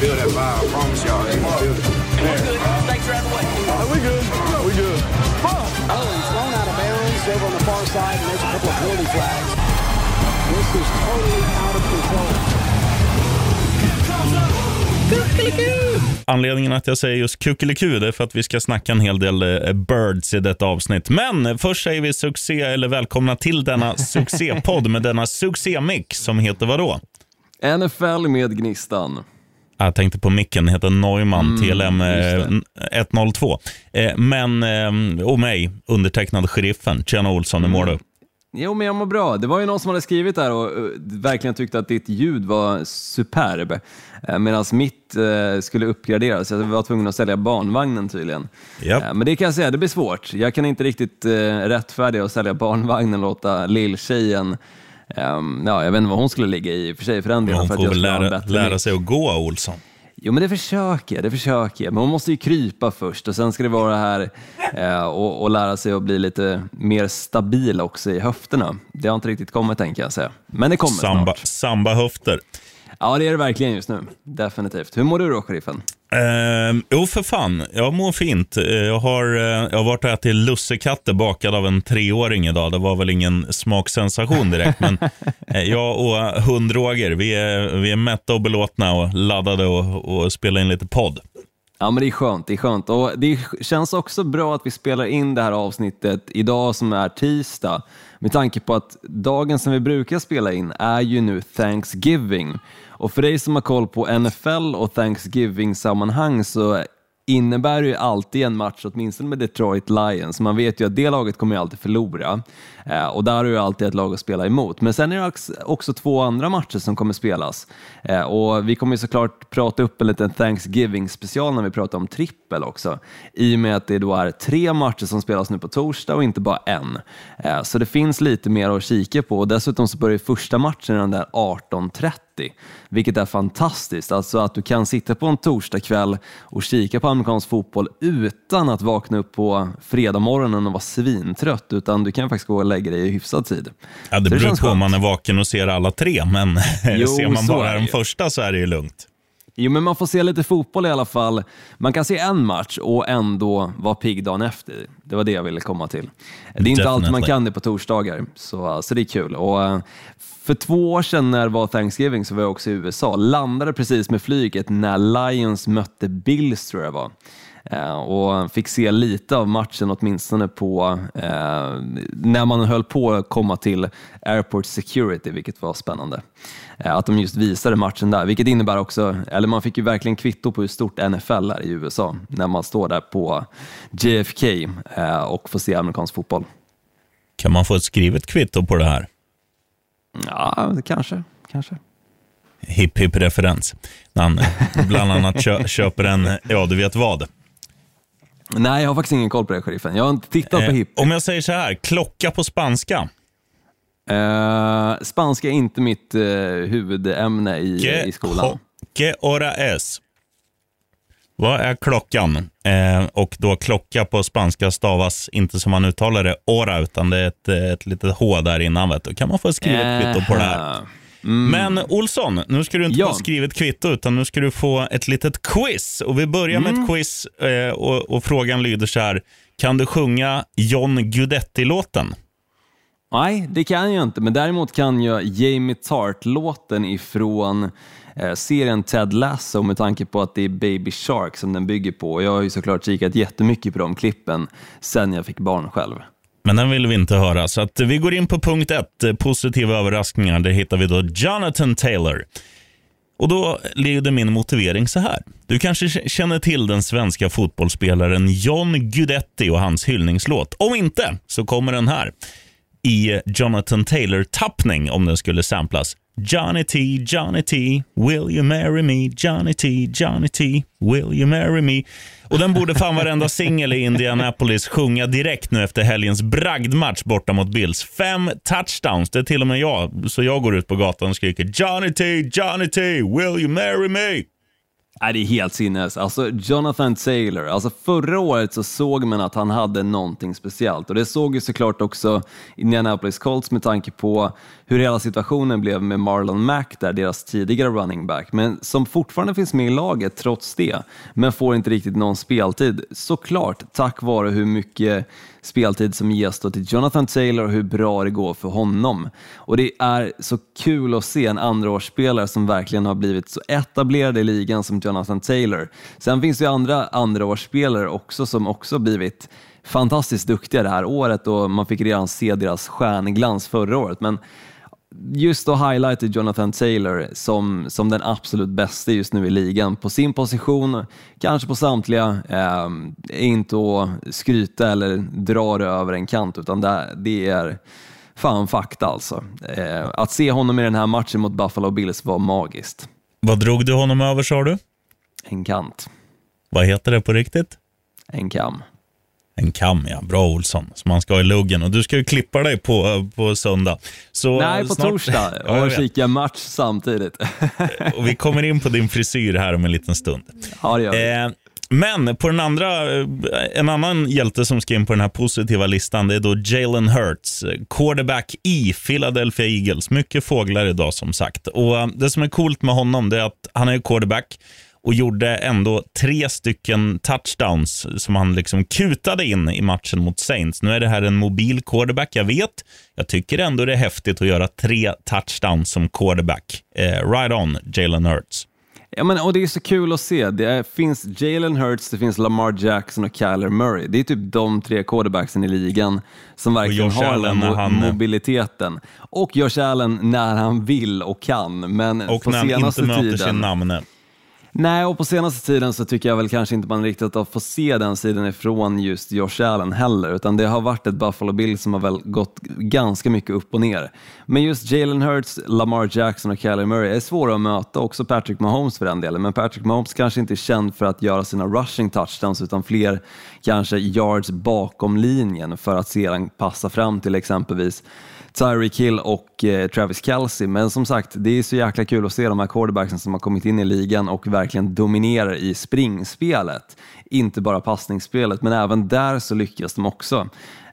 vibe. I promise y'all, they gonna feel it. Snakes are out of the way. we good. We good. Oh, he's thrown out of bounds over on the far side, and there's a couple of penalty flags. This is totally out of control. Anledningen att jag säger just kuckeliku är för att vi ska snacka en hel del eh, birds i detta avsnitt. Men eh, först säger vi succé, eller välkomna till denna succépodd med denna succémix som heter vadå? NFL med Gnistan. Jag tänkte på micken, heter Neumann TLM eh, 102. Eh, Men, eh, och mig, undertecknad sheriffen. Tjena Olsson, hur mår du? Jo, men jag mår bra. Det var ju någon som hade skrivit där och verkligen tyckte att ditt ljud var superb. Medan mitt skulle uppgraderas. Jag var tvungen att sälja barnvagnen tydligen. Uh, men det kan jag säga, det blir svårt. Jag kan inte riktigt rättfärdiga att sälja barnvagnen och låta lilltjejen um, ja, jag vet inte vad hon skulle ligga i för sig för den delen. hon för får väl lära, lära sig att gå, Olsson. Jo, men det försöker jag, det försöker jag. Men man måste ju krypa först och sen ska det vara här eh, och, och lära sig att bli lite mer stabil också i höfterna. Det har inte riktigt kommit, tänker jag säga. Men det kommer Samba, snart. samba-höfter. Ja, det är det verkligen just nu. Definitivt. Hur mår du då, sheriffen? Eh, jo, för fan. Jag mår fint. Eh, Jag har, eh, jag har varit och ätit lussekatter bakad av en treåring idag. Det var väl ingen smaksensation direkt, men eh, jag och hund Roger, vi är, vi är mätta och belåtna och laddade och, och spela in lite podd. Ja, men det är skönt. Det är skönt. Och det känns också bra att vi spelar in det här avsnittet idag som är tisdag. Med tanke på att dagen som vi brukar spela in är ju nu Thanksgiving. Och för dig som har koll på NFL och Thanksgiving-sammanhang så innebär det ju alltid en match, åtminstone med Detroit Lions. Man vet ju att det laget kommer ju alltid förlora eh, och där har du alltid ett lag att spela emot. Men sen är det också- två andra matcher som kommer spelas eh, och vi kommer ju såklart prata upp en liten Thanksgiving-special när vi pratar om trippel också, i och med att det då är tre matcher som spelas nu på torsdag och inte bara en. Eh, Så det finns lite mer att kika på och dessutom så börjar ju första matchen den där 18.30 vilket är fantastiskt. Alltså att du kan sitta på en torsdagkväll och kika på amerikansk fotboll utan att vakna upp på fredag morgonen och vara svintrött, utan du kan faktiskt gå och lägga dig i hyfsad tid. Ja, det Så beror på om man är vaken och ser alla tre, men Jo, ser man bara det den första så är det ju lugnt. Jo, men man får se lite fotboll i alla fall. Man kan se en match och ändå vara pigg dagen efter. Det var det jag ville komma till. Det är inte alltid man Definitely. kan det på torsdagar, så, så det är kul. Och, eh, för två år sedan när det var Thanksgiving så var jag också i USA. Landade precis med flyget när Lions mötte Bills, tror jag det var. Eh, och fick se lite av matchen åtminstone på eh, när man höll på att komma till Airport Security, vilket var spännande. Eh, att de just visade matchen där, vilket innebär också, eller man fick ju verkligen kvitto på hur stort NFL är i USA när man står där på JFK eh, och får se amerikansk fotboll. Kan man få ett skrivet kvitto på det här? Ja, kanske, kanske. Hipp hipp referens. När han bland annat kö, köper en, ja du vet vad. Nej, jag har faktiskt ingen koll på det, sheriffen. Jag har inte tittat på Eh, hipp. om jag säger så här, klocka på spanska. Eh, spanska är inte mitt eh, huvudämne i, i skolan. que hora es? Vad är klockan? Eh, och då klocka på spanska stavas inte som man uttalar det, hora, utan det är ett, eh, ett litet H där innan. Vet du. Kan man få ett skrivet kvitto på det här? Eh, Men Olsson, nu ska du inte Ja. få skrivet kvitto, utan nu ska du få ett litet quiz. Och Vi börjar med Mm. ett quiz eh, och, och frågan lyder så här. Kan du sjunga John Guidetti-låten? Nej, det kan jag inte, men däremot kan jag Jamie Tart-låten ifrån Eh, serien Ted Lasso med tanke på att det är Baby Shark som den bygger på. Jag har ju såklart kikat jättemycket på de klippen sen jag fick barn själv. Men den vill vi inte höra. Så att vi går in på punkt ett, eh, positiva överraskningar. Där hittar vi då Jonathan Taylor. Och då lyder min motivering så här. Du kanske känner till den svenska fotbollsspelaren John Guidetti och hans hyllningslåt. Om inte, så kommer den här. I Jonathan Taylor-tappning, om den skulle samplas. Johnny T, Johnny T, will you marry me? Johnny T, Johnny T, will you marry me? Och den borde fan varenda singel i Indianapolis sjunga direkt nu efter helgens bragdmatch borta mot Bills. Fem touchdowns, det är till och med jag. Så jag går ut på gatan och skriker Johnny T, Johnny T, will you marry me? Nej, det är helt sinnes. Alltså Jonathan Taylor, alltså förra året så såg man att han hade någonting speciellt och det såg ju såklart också Indianapolis Colts med tanke på hur hela situationen blev med Marlon Mack där, deras tidigare running back, men som fortfarande finns med i laget trots det, men får inte riktigt någon speltid. Såklart tack vare hur mycket speltid som ges då till Jonathan Taylor och hur bra det går för honom. Och det är så kul att se en andraårsspelare som verkligen har blivit så etablerad i ligan som Jonathan Taylor. Sen finns det ju andra andraårsspelare också som också blivit fantastiskt duktiga det här året och man fick redan se deras stjärnglans förra året. Men just att highlighta Jonathan Taylor som, som den absolut bästa just nu i ligan på sin position, kanske på samtliga, eh, inte att skryta eller dra det över en kant utan det, det är fan fakta alltså. Eh, att se honom i den här matchen mot Buffalo Bills var magiskt. Vad drog du honom över sa du? En kant. Vad heter det på riktigt? En kam. En kam, ja. Bra Olsson, som man ska ha i luggen. Och du ska ju klippa dig på, på söndag. Så Nej, på snart... torsdag ja, och kika match samtidigt. och vi kommer in på din frisyr här om en liten stund. Ja, det gör vi. Eh, men på den andra, eh, en annan hjälte som ska in på den här positiva listan, det är då Jalen Hurts, quarterback i Philadelphia Eagles. Mycket fåglar idag som sagt. Och eh, Det som är coolt med honom det är att han är quarterback och gjorde ändå tre stycken touchdowns som han liksom kutade in i matchen mot Saints. Nu är det här en mobil quarterback, jag vet. Jag tycker ändå det är häftigt att göra tre touchdowns som quarterback. Eh, right on, Jalen Hurts. Ja, men, och det är så kul att se. Det finns Jalen Hurts, det finns Lamar Jackson och Kyler Murray. Det är typ de tre quarterbacksen i ligan som verkligen har den mo han... mobiliteten. Och Josh Allen när han vill och kan. Men och på när han senaste inte möter tiden, sin namne. Nej, och på senaste tiden så tycker jag väl kanske inte man riktigt har fått se den sidan ifrån just Josh Allen heller, utan det har varit ett Buffalo Bill som har väl gått ganska mycket upp och ner. Men just Jalen Hurts, Lamar Jackson och Kyler Murray är svåra att möta, också Patrick Mahomes för den delen, men Patrick Mahomes kanske inte är känd för att göra sina rushing touchdowns, utan fler kanske yards bakom linjen för att sedan passa fram till exempelvis Tyreek Hill och eh, Travis Kelce. Men som sagt, det är så jäkla kul att se de här quarterbacksen som har kommit in i ligan och verkligen dominerar i springspelet. Inte bara passningsspelet, men även där så lyckas de också.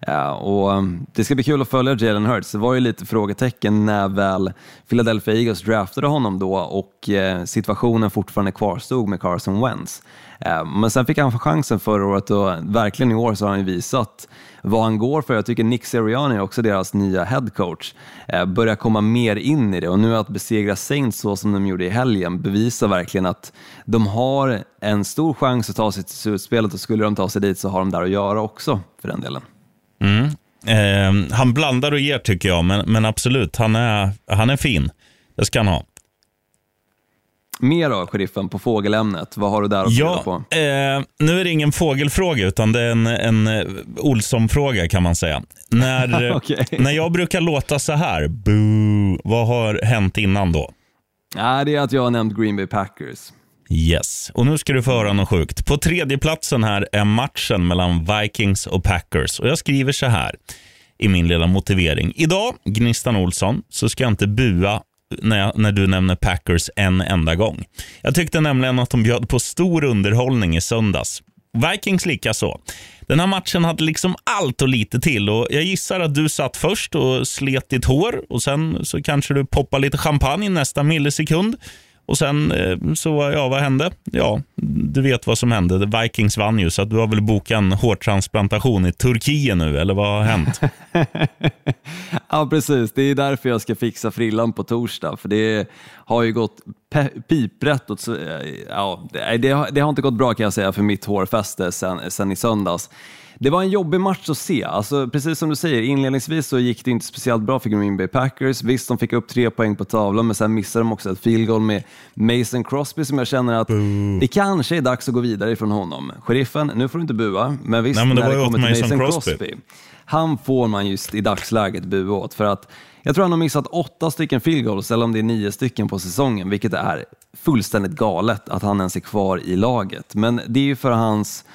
Ja, och mm, det ska bli kul att följa Jalen Hurts. Det var ju lite frågetecken när väl Philadelphia Eagles draftade honom då och eh, situationen fortfarande kvarstod med Carson Wentz. Eh, men sen fick han chansen förra året och verkligen i år så har han visat vad han går för. Jag tycker Nick Sirianni, också deras nya headcoach, eh, börjar komma mer in i det och nu att besegra Saints så som de gjorde i helgen bevisar verkligen att de har en stor chans att ta sig till slutspelet och skulle de ta sig dit så har de där att göra också för den delen. Mm. Eh, han blandar och ger tycker jag, men, men absolut, han är, han är fin. Det ska han ha. Mer då, sheriffen, på fågelämnet. Vad har du där att ja, på? Eh, nu är det ingen fågelfråga, utan det är en, en eh, Olsson-fråga kan man säga. När, eh, okay. när jag brukar låta så här, boo, vad har hänt innan då? Ja, det är att jag har nämnt Green Bay Packers. Yes, och nu ska du få höra något sjukt. På tredje platsen här är matchen mellan Vikings och Packers. Och Jag skriver så här i min lilla motivering. Idag, Gnistan Olsson, så ska jag inte bua när, jag, när du nämner Packers en enda gång. Jag tyckte nämligen att de bjöd på stor underhållning i söndags. Vikings likaså. Den här matchen hade liksom allt och lite till och jag gissar att du satt först och slet ditt hår och sen så kanske du poppar lite champagne nästa millisekund och sen eh, så, ja, vad hände? Ja, du vet vad som hände. Vikings vann ju, så du har väl bokat en hårtransplantation i Turkiet nu, eller vad har hänt? ja, precis. Det är därför jag ska fixa frillan på torsdag, för det har ju gått piprätt åt, ja, det, har, det har inte gått bra kan jag säga för mitt hårfäste sen, sen i söndags. Det var en jobbig match att se. Alltså, precis som du säger, inledningsvis så gick det inte speciellt bra för Green Bay Packers. Visst, de fick upp tre poäng på tavlan, men sen missade de också ett field goal med Mason Crosby som jag känner att Boo. det kanske är dags att gå vidare ifrån honom. Sheriffen, nu får du inte bua, men visst, Nej, men det när det kommer till Mason. Crosby, han får man just i dagsläget bua åt. För att jag tror han har missat åtta stycken field goals, eller om det är nio stycken på säsongen, vilket är fullständigt galet att han ens är kvar i laget. Men det är ju för hans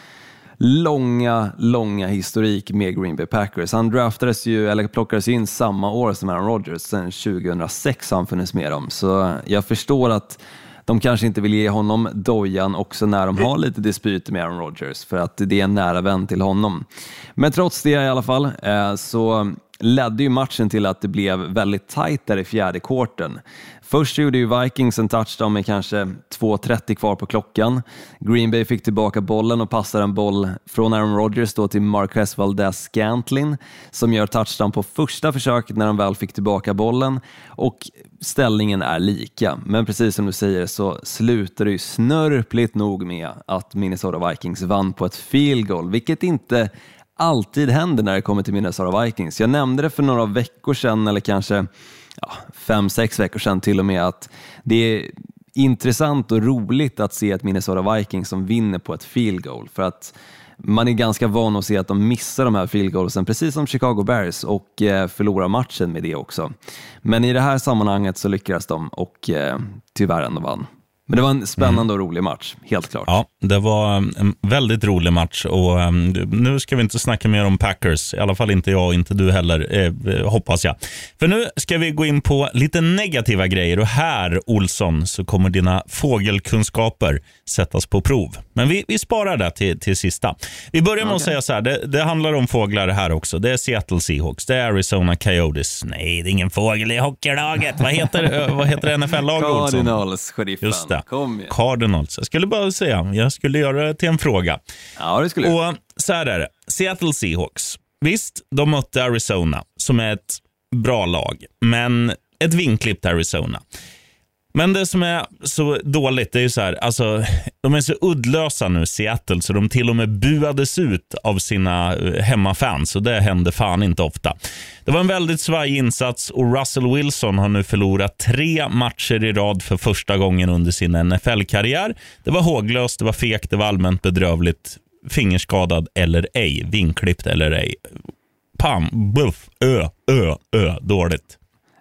långa, långa historik med Green Bay Packers. Han draftades ju, eller plockades in samma år som Aaron Rodgers, sen 2006 har han funnits med dem. Så jag förstår att de kanske inte vill ge honom dojan också när de har lite dispyter med Aaron Rodgers för att det är en nära vän till honom. Men trots det i alla fall eh, så ledde ju matchen till att det blev väldigt tajt där i fjärde kvarten. Först gjorde ju Vikings en touchdown med kanske 2.30 kvar på klockan. Green Bay fick tillbaka bollen och passade en boll från Aaron Rodgers då till Marquez Valdez Scantlin som gör touchdown på första försöket när de väl fick tillbaka bollen och ställningen är lika. Men precis som du säger så slutar det ju snörpligt nog med att Minnesota Vikings vann på ett field goal, vilket inte alltid händer när det kommer till Minnesota Vikings. Jag nämnde det för några veckor sedan, eller kanske ja, fem, sex veckor sedan till och med, att det är intressant och roligt att se ett Minnesota Vikings som vinner på ett field goal. För att man är ganska van att se att de missar de här field goalsen, precis som Chicago Bears, och eh, förlorar matchen med det också. Men i det här sammanhanget så lyckades de och eh, tyvärr ändå vann. Men det var en spännande och rolig match, helt klart. Ja, det var en väldigt rolig match och um, nu ska vi inte snacka mer om Packers. I alla fall inte jag och inte du heller, eh, hoppas jag. För nu ska vi gå in på lite negativa grejer och här, Olsson, så kommer dina fågelkunskaper sättas på prov. Men vi, vi sparar det till, till sista. Vi börjar med okay. att säga så här, det, det, handlar om fåglar här också. Det är Seattle Seahawks, det är Arizona Coyotes. Nej, det är ingen fågel i hockeylaget. Vad heter, vad heter NFL-laget? Cardinals, sheriffen. Just det. Kom igen. Cardinals. Jag skulle bara säga, jag skulle göra det till en fråga. Ja, det skulle Och så här är det. Seattle Seahawks. Visst, de mötte Arizona, som är ett bra lag, men ett vinklippt Arizona. Men det som är så dåligt, det är ju så här, alltså, de är så uddlösa nu, Seattle, så de till och med buades ut av sina eh, hemmafans och det händer fan inte ofta. Det var en väldigt svajig insats och Russell Wilson har nu förlorat tre matcher i rad för första gången under sin NFL-karriär. Det var håglöst, det var fegt, det var allmänt bedrövligt, fingerskadad eller ej, vinklippt eller ej. Pam, buff, ö, ö, ö, dåligt.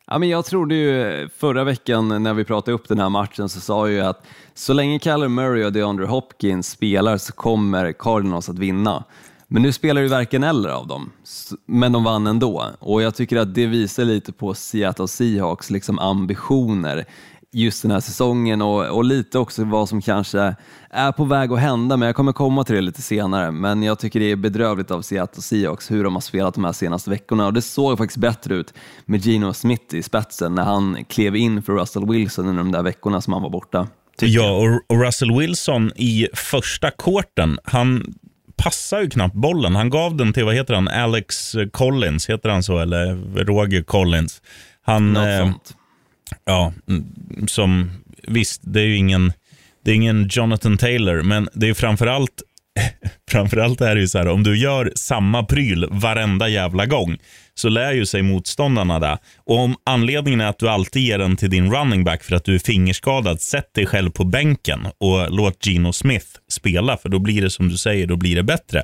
Ja, men jag trodde ju eh, förra veckan när vi pratade upp den här matchen så sa jag ju att så länge Callum Murray och DeAndre Hopkins spelar så kommer Cardinals att vinna. Men nu spelar ju varken eller av dem, men de vann ändå. Och jag tycker att det visar lite på Seattle Seahawks liksom ambitioner just den här säsongen och, och, lite också vad som kanske är på väg att hända, men jag kommer komma till det lite senare. Men jag tycker det är bedrövligt av Seattle Seahawks hur de har spelat de här senaste veckorna och det såg faktiskt bättre ut med Gino Smith i spetsen när han klev in för Russell Wilson under de där veckorna som han var borta. Ja, och, Russell Wilson i första korten, han passar ju knappt bollen. Han gav den till, vad heter han, Alex Collins, heter han så, eller Roger Collins. Han, Något eh, sånt Ja, mm, som visst, det är ju ingen, det är ingen Jonathan Taylor, men det är framförallt Framförallt är det ju så här, om du gör samma pryl varenda jävla gång så lär ju sig motståndarna det. Och om anledningen är att du alltid ger den till din running back för att du är fingerskadad, sätt dig själv på bänken och låt Gino Smith spela, för då blir det som du säger, då blir det bättre.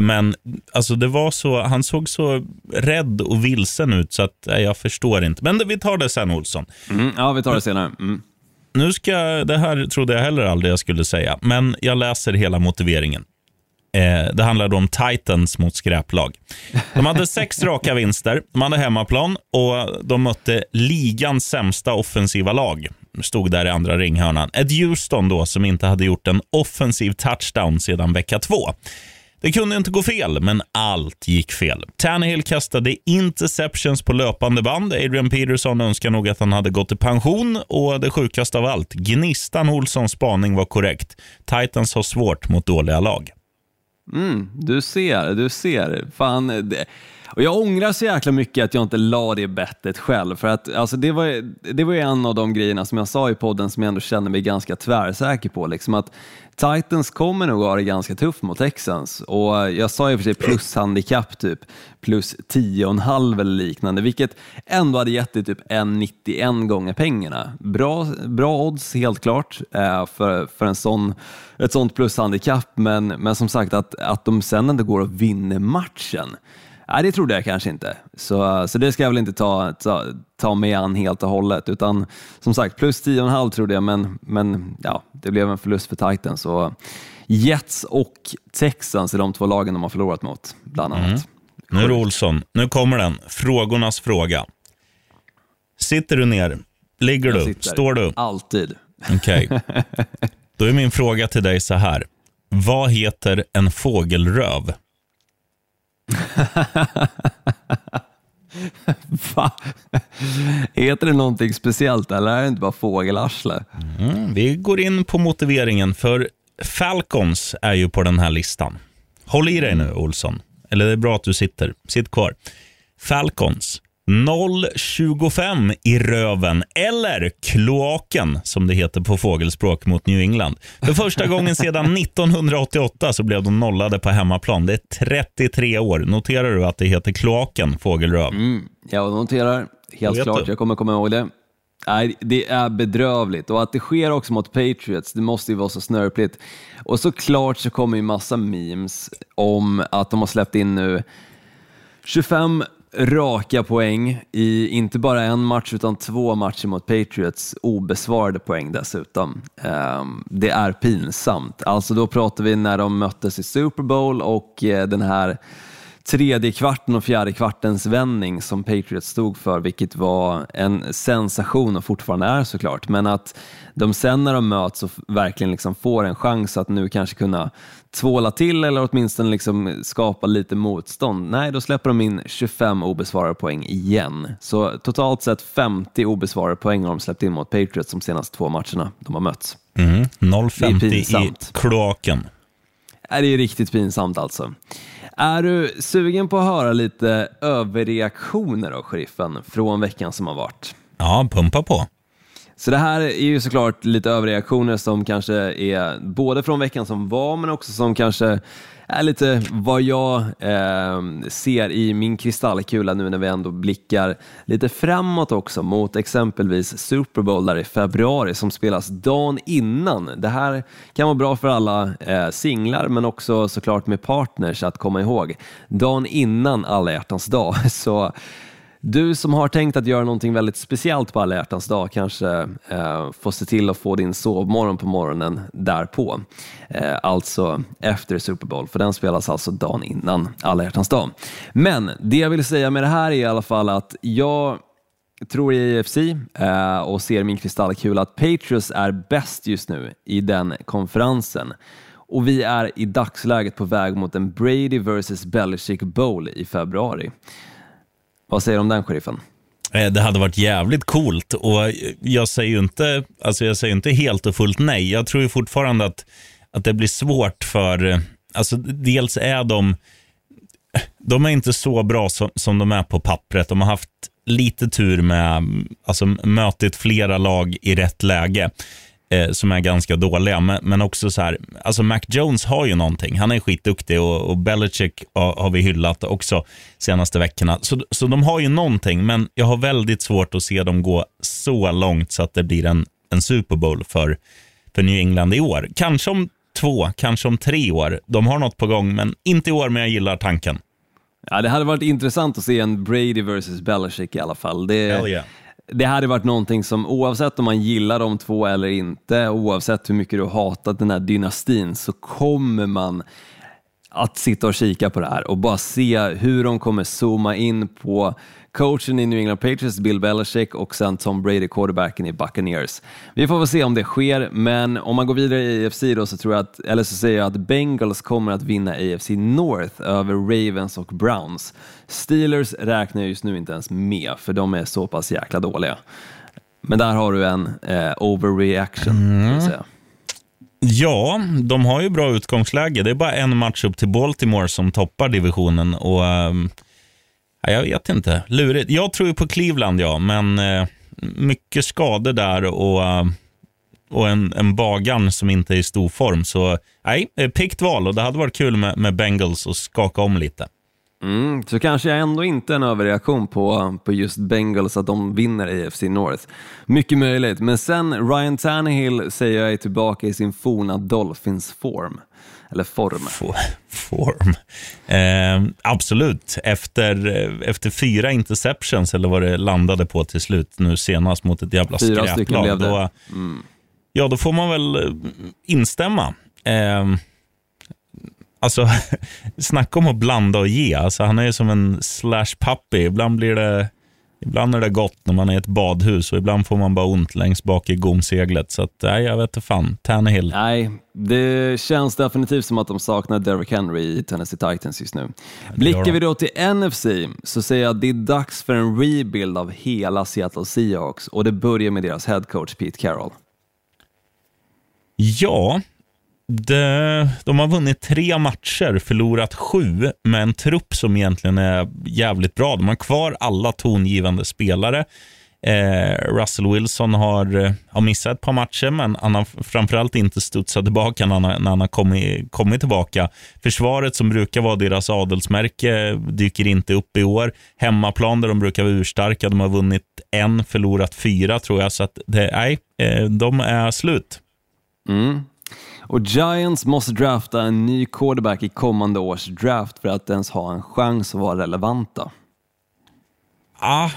Men alltså det var så, han såg så rädd och vilsen ut så att jag förstår inte. Men vi tar det sen Olsson. Mm, ja, vi tar det senare. Mm. Nu ska, det här trodde jag heller aldrig jag skulle säga, men jag läser hela motiveringen. Eh, det handlade om Titans mot skräplag. De hade sex raka vinster, de hade hemmaplan och de mötte ligans sämsta offensiva lag. Stod där i andra ringhörnan. Ett Houston då som inte hade gjort en offensiv touchdown sedan vecka två. Det kunde inte gå fel, men allt gick fel. Tannehill kastade interceptions på löpande band. Adrian Peterson önskar nog att han hade gått i pension och det sjukaste av allt, Gnistan Olssons spaning var korrekt. Titans har svårt mot dåliga lag. Mm, du ser, du ser. Fan, det, och jag ångrar så jäkla mycket att jag inte la det bettet själv. För att, alltså, det, var, det var en av de grejerna som jag sa i podden som jag ändå känner mig ganska tvärsäker på. Liksom att Titans kommer nog ha det ganska tufft mot Texans och jag sa i och för sig plus-handikapp, typ, plus 10,5 eller liknande, vilket ändå hade gett dig typ 1,91 gånger pengarna. Bra, bra odds helt klart eh, för, för en sån, ett sånt plushandikapp, men, men som sagt att, att de sen inte går och vinner matchen Nej, det trodde jag kanske inte. Så, så det ska jag väl inte ta, ta, ta mig an helt och hållet. Utan som sagt, plus 10,5 trodde jag, men, men ja, det blev en förlust för Titans. Så Jets och Texans är de två lagen de har förlorat mot, bland annat. Mm. Nu det Olsson. Nu kommer den. Frågornas fråga. Sitter du ner? Ligger du? Står du? Alltid. Okej. Då är min fråga till dig så här. Vad heter en fågelröv? Va? Heter det någonting speciellt eller är det inte bara fågelarsle? Mm, vi går in på motiveringen, för Falcons är ju på den här listan. Håll i dig nu, Olsson. Eller det är bra att du sitter. Sitt kvar. Falcons. 0,25 i röven, eller kloaken som det heter på fågelspråk mot New England. För första gången sedan 1988 så blev de nollade på hemmaplan. Det är 33 år. Noterar du att det heter kloaken, fågelröv? Mm, jag noterar, helt klart, du? jag kommer komma ihåg det. Nej, det är bedrövligt och att det sker också mot Patriots, det måste ju vara så snörpligt. Och såklart så kommer ju massa memes om att de har släppt in nu 25 raka poäng i inte bara en match utan två matcher mot Patriots, obesvarade poäng dessutom. Ehm, det är pinsamt. Alltså då pratar vi när de möttes i Super Bowl och eh, den här tredje kvarten och fjärde kvartens vändning som Patriots stod för, vilket var en sensation och fortfarande är såklart. Men att de sen när de möts och verkligen liksom får en chans att nu kanske kunna tvåla till eller åtminstone liksom skapa lite motstånd. Nej, då släpper de in 25 obesvarade poäng igen. Så totalt sett 50 obesvarade poäng har de släppt in mot Patriots de senaste två matcherna de har mötts. Mm, Det är 0,50 i kloaken. Det är riktigt pinsamt alltså. Är du sugen på att höra lite överreaktioner av sheriffen, från veckan som har varit? Ja, pumpa på. Så det här är ju såklart lite överreaktioner som kanske är både från veckan som var men också som kanske är lite vad jag eh, ser i min kristallkula nu när vi ändå blickar lite framåt också mot exempelvis Super Bowl där i februari som spelas dagen innan. Det här kan vara bra för alla eh, singlar men också såklart med partners att komma ihåg. Dagen innan alla hjärtans dag. Så du som har tänkt att göra någonting väldigt speciellt på alla hjärtans dag kanske eh, får se till att få din sovmorgon på morgonen därpå. Eh, alltså efter Super Bowl, för den spelas alltså dagen innan alla hjärtans dag. Men det jag vill säga med det här är i alla fall att jag tror i AFC eh, och ser i min kristallkula att Patriots är bäst just nu i den konferensen. Och vi är i dagsläget på väg mot en Brady vs Belichick Bowl i februari. Vad säger du om den, sheriffen? Eh, det hade varit jävligt coolt och jag säger ju inte, alltså jag säger inte helt och fullt nej. Jag tror ju fortfarande att, att det blir svårt för, eh, alltså dels är de, de är inte så bra som, som de är på pappret. De har haft lite tur med, alltså mötit flera lag i rätt läge eh, som är ganska dåliga. Men, men också så här, alltså Mac Jones har ju någonting. Han är skitduktig och, och Belichick har, har vi hyllat också senaste veckorna. Så, så de har ju någonting, men jag har väldigt svårt att se dem gå så långt så att det blir en, en Super Bowl för, för New England i år. Kanske om två, kanske om tre år. De har något på gång, men inte i år, men jag gillar tanken. Ja, det hade varit intressant att se en Brady vs Belichick i alla fall. Det, yeah det hade varit någonting som oavsett om man gillar de två eller inte, oavsett hur mycket du har hatat den här dynastin, så kommer man att sitta och kika på det här och bara se hur de kommer zooma in på coachen i New England Patriots, Bill Belichick och sen Tom Brady, quarterbacken i Buccaneers. Vi får väl se om det sker, men om man går vidare i AFC då så tror jag att, eller så säger jag att Bengals kommer att vinna AFC North över Ravens och Browns. Steelers räknar jag just nu inte ens med, för de är så pass jäkla dåliga. Men där har du en eh, overreaction, mm. så att säga. Ja, de har ju bra utgångsläge. Det är bara en match upp till Baltimore som toppar divisionen. Och, äh, jag vet inte. Lurigt. Jag tror ju på Cleveland, ja, men äh, mycket skador där och, eh, och en, en bagan som inte är i stor form. Så nej, eh, val och det hade varit kul med, med Bengals och skaka om lite. Mm, så kanske jag ändå inte en överreaktion på, på just Bengals att de vinner AFC North. Mycket möjligt, men sen Ryan Tannehill säger jag är tillbaka i sin forna Dolphins-form. Eller form. F- form. Eh, absolut. Efter, efter fyra interceptions, eller vad det landade på till slut nu senast mot ett jävla Fyra stycken skräplag. blev det. Då, Ja, då får man väl eh, instämma. Eh, alltså, snacka om att blanda och ge. Alltså, han är ju som en slash puppy. Ibland blir det ibland är det gott när man är i ett badhus och ibland får man bara ont längst bak i gomseglet. Så att, nej, jag vet inte fan. Tannehill. Nej, det känns definitivt som att de saknar Derrick Henry i Tennessee Titans just nu. Blickar vi då till NFC så säger jag att det är dags för en rebuild av hela Seattle Seahawks och det börjar med deras headcoach Pete Carroll. Ja, de, de har vunnit tre matcher, förlorat sju, med en trupp som egentligen är jävligt bra. De har kvar alla tongivande spelare. Eh, Russell Wilson har, eh, har missat ett par matcher, men han har framförallt inte studsat tillbaka när han, har- när han har kommit, kommit tillbaka. Försvaret som brukar vara deras adelsmärke dyker inte upp i år. Hemmaplan där de brukar vara urstarka, de har vunnit en, förlorat fyra tror jag. Så att det, nej, eh, de är slut. Mm. Och Giants måste drafta en ny quarterback i kommande års draft för att ens ha en chans att vara relevanta. Ah,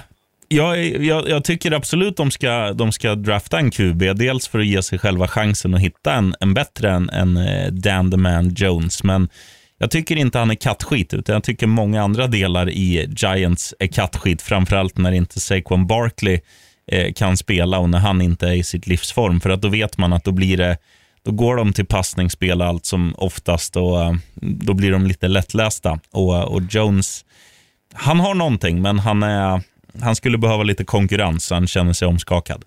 jag, jag, jag tycker absolut de ska, de ska drafta en QB. Dels för att ge sig själva chansen att hitta en, en bättre än, än eh, Dan the Man Jones. Men jag tycker inte han är kattskit, utan jag tycker många andra delar i Giants är kattskit. Framförallt när inte Saquon Barkley eh, kan spela och när han inte är i sitt livsform. För att då vet man att då blir det då går de till passningsspel allt som oftast och eh, då blir de lite lättlästa. Och, eh, och Jones, han har någonting, men han, är, han skulle behöva lite konkurrens. så Han känner sig omskakad.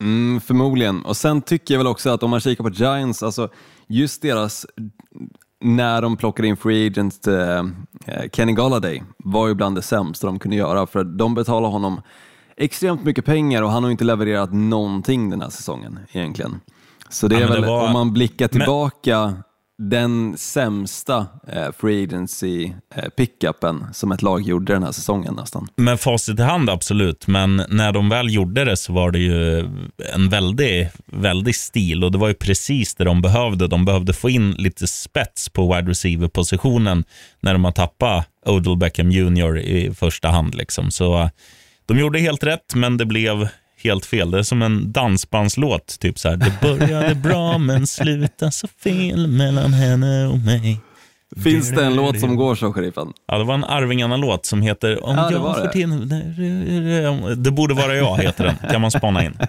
Mm, förmodligen. Och sen tycker jag väl också att om man kikar på Giants, alltså just deras, när de plockade in free agent eh, eh, Kenny Galladay var ju bland det sämsta de kunde göra för de betalade honom extremt mycket pengar och han har ju inte levererat någonting den här säsongen egentligen. Så det Ja, är men det väl, var- om man blickar Men- tillbaka, den sämsta eh, free agency eh, som ett lag gjorde den här säsongen nästan. Med facit i hand, absolut. Men när de väl gjorde det så var det ju en väldig, väldig stil och det var ju precis det de behövde. De behövde få in lite spets på wide receiver-positionen när de har tappat Odell Beckham Jr i första hand. Liksom. Så eh, de gjorde helt rätt, men det blev helt fel. Det är som en dansbandslåt. Typ så här, det började bra men slutade så fel mellan henne och mig. Finns det en låt som går så, sheriffen? Ja, det var en Arvingarna-låt som heter Om Ja, det jag får till... Det borde vara jag, heter den. Kan man spana in.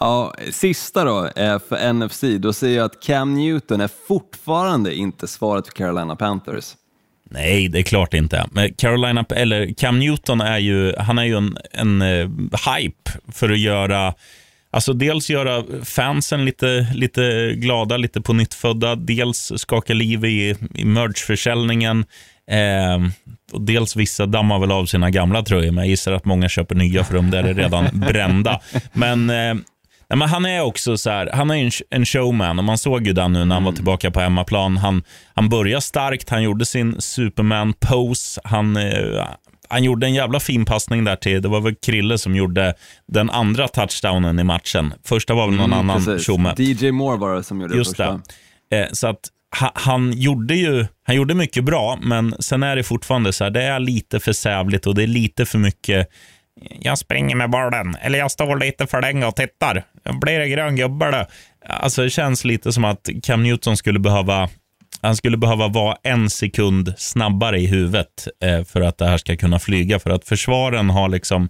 Ja, sista då eh, för NFC, då säger jag att Cam Newton är fortfarande inte svaret för Carolina Panthers. Nej, det är klart inte. Men Carolina, eller Cam Newton är ju, han är ju en, en eh, hype för att göra Alltså dels göra fansen lite, lite glada, lite på nyttfödda. Dels skaka liv i, i merchförsäljningen. Eh, och dels vissa dammar väl av sina gamla tröjor, men jag gissar att många köper nya för de där är redan brända. Men, eh, nej, men han är också så här, han är en, en showman och man såg ju den nu när han var tillbaka på hemmaplan. Han, han började starkt, han gjorde sin Superman-pose. Han, eh, han gjorde en jävla fin passning där till, det var väl Krille som gjorde den andra touchdownen i matchen. Första var väl någon annan Mm, Precis. tjomme. DJ Moore var det som gjorde Just första. det. Eh, så att ha, han gjorde ju han gjorde mycket bra, men sen är det fortfarande så här, det är lite för sävligt och det är lite för mycket jag springer med bollen, eller jag står lite för länge och tittar. Blir det grön gubbe då? Alltså det känns lite som att Cam Newton skulle behöva han skulle behöva vara en sekund snabbare i huvudet eh, för att det här ska kunna flyga. För att försvaren har liksom,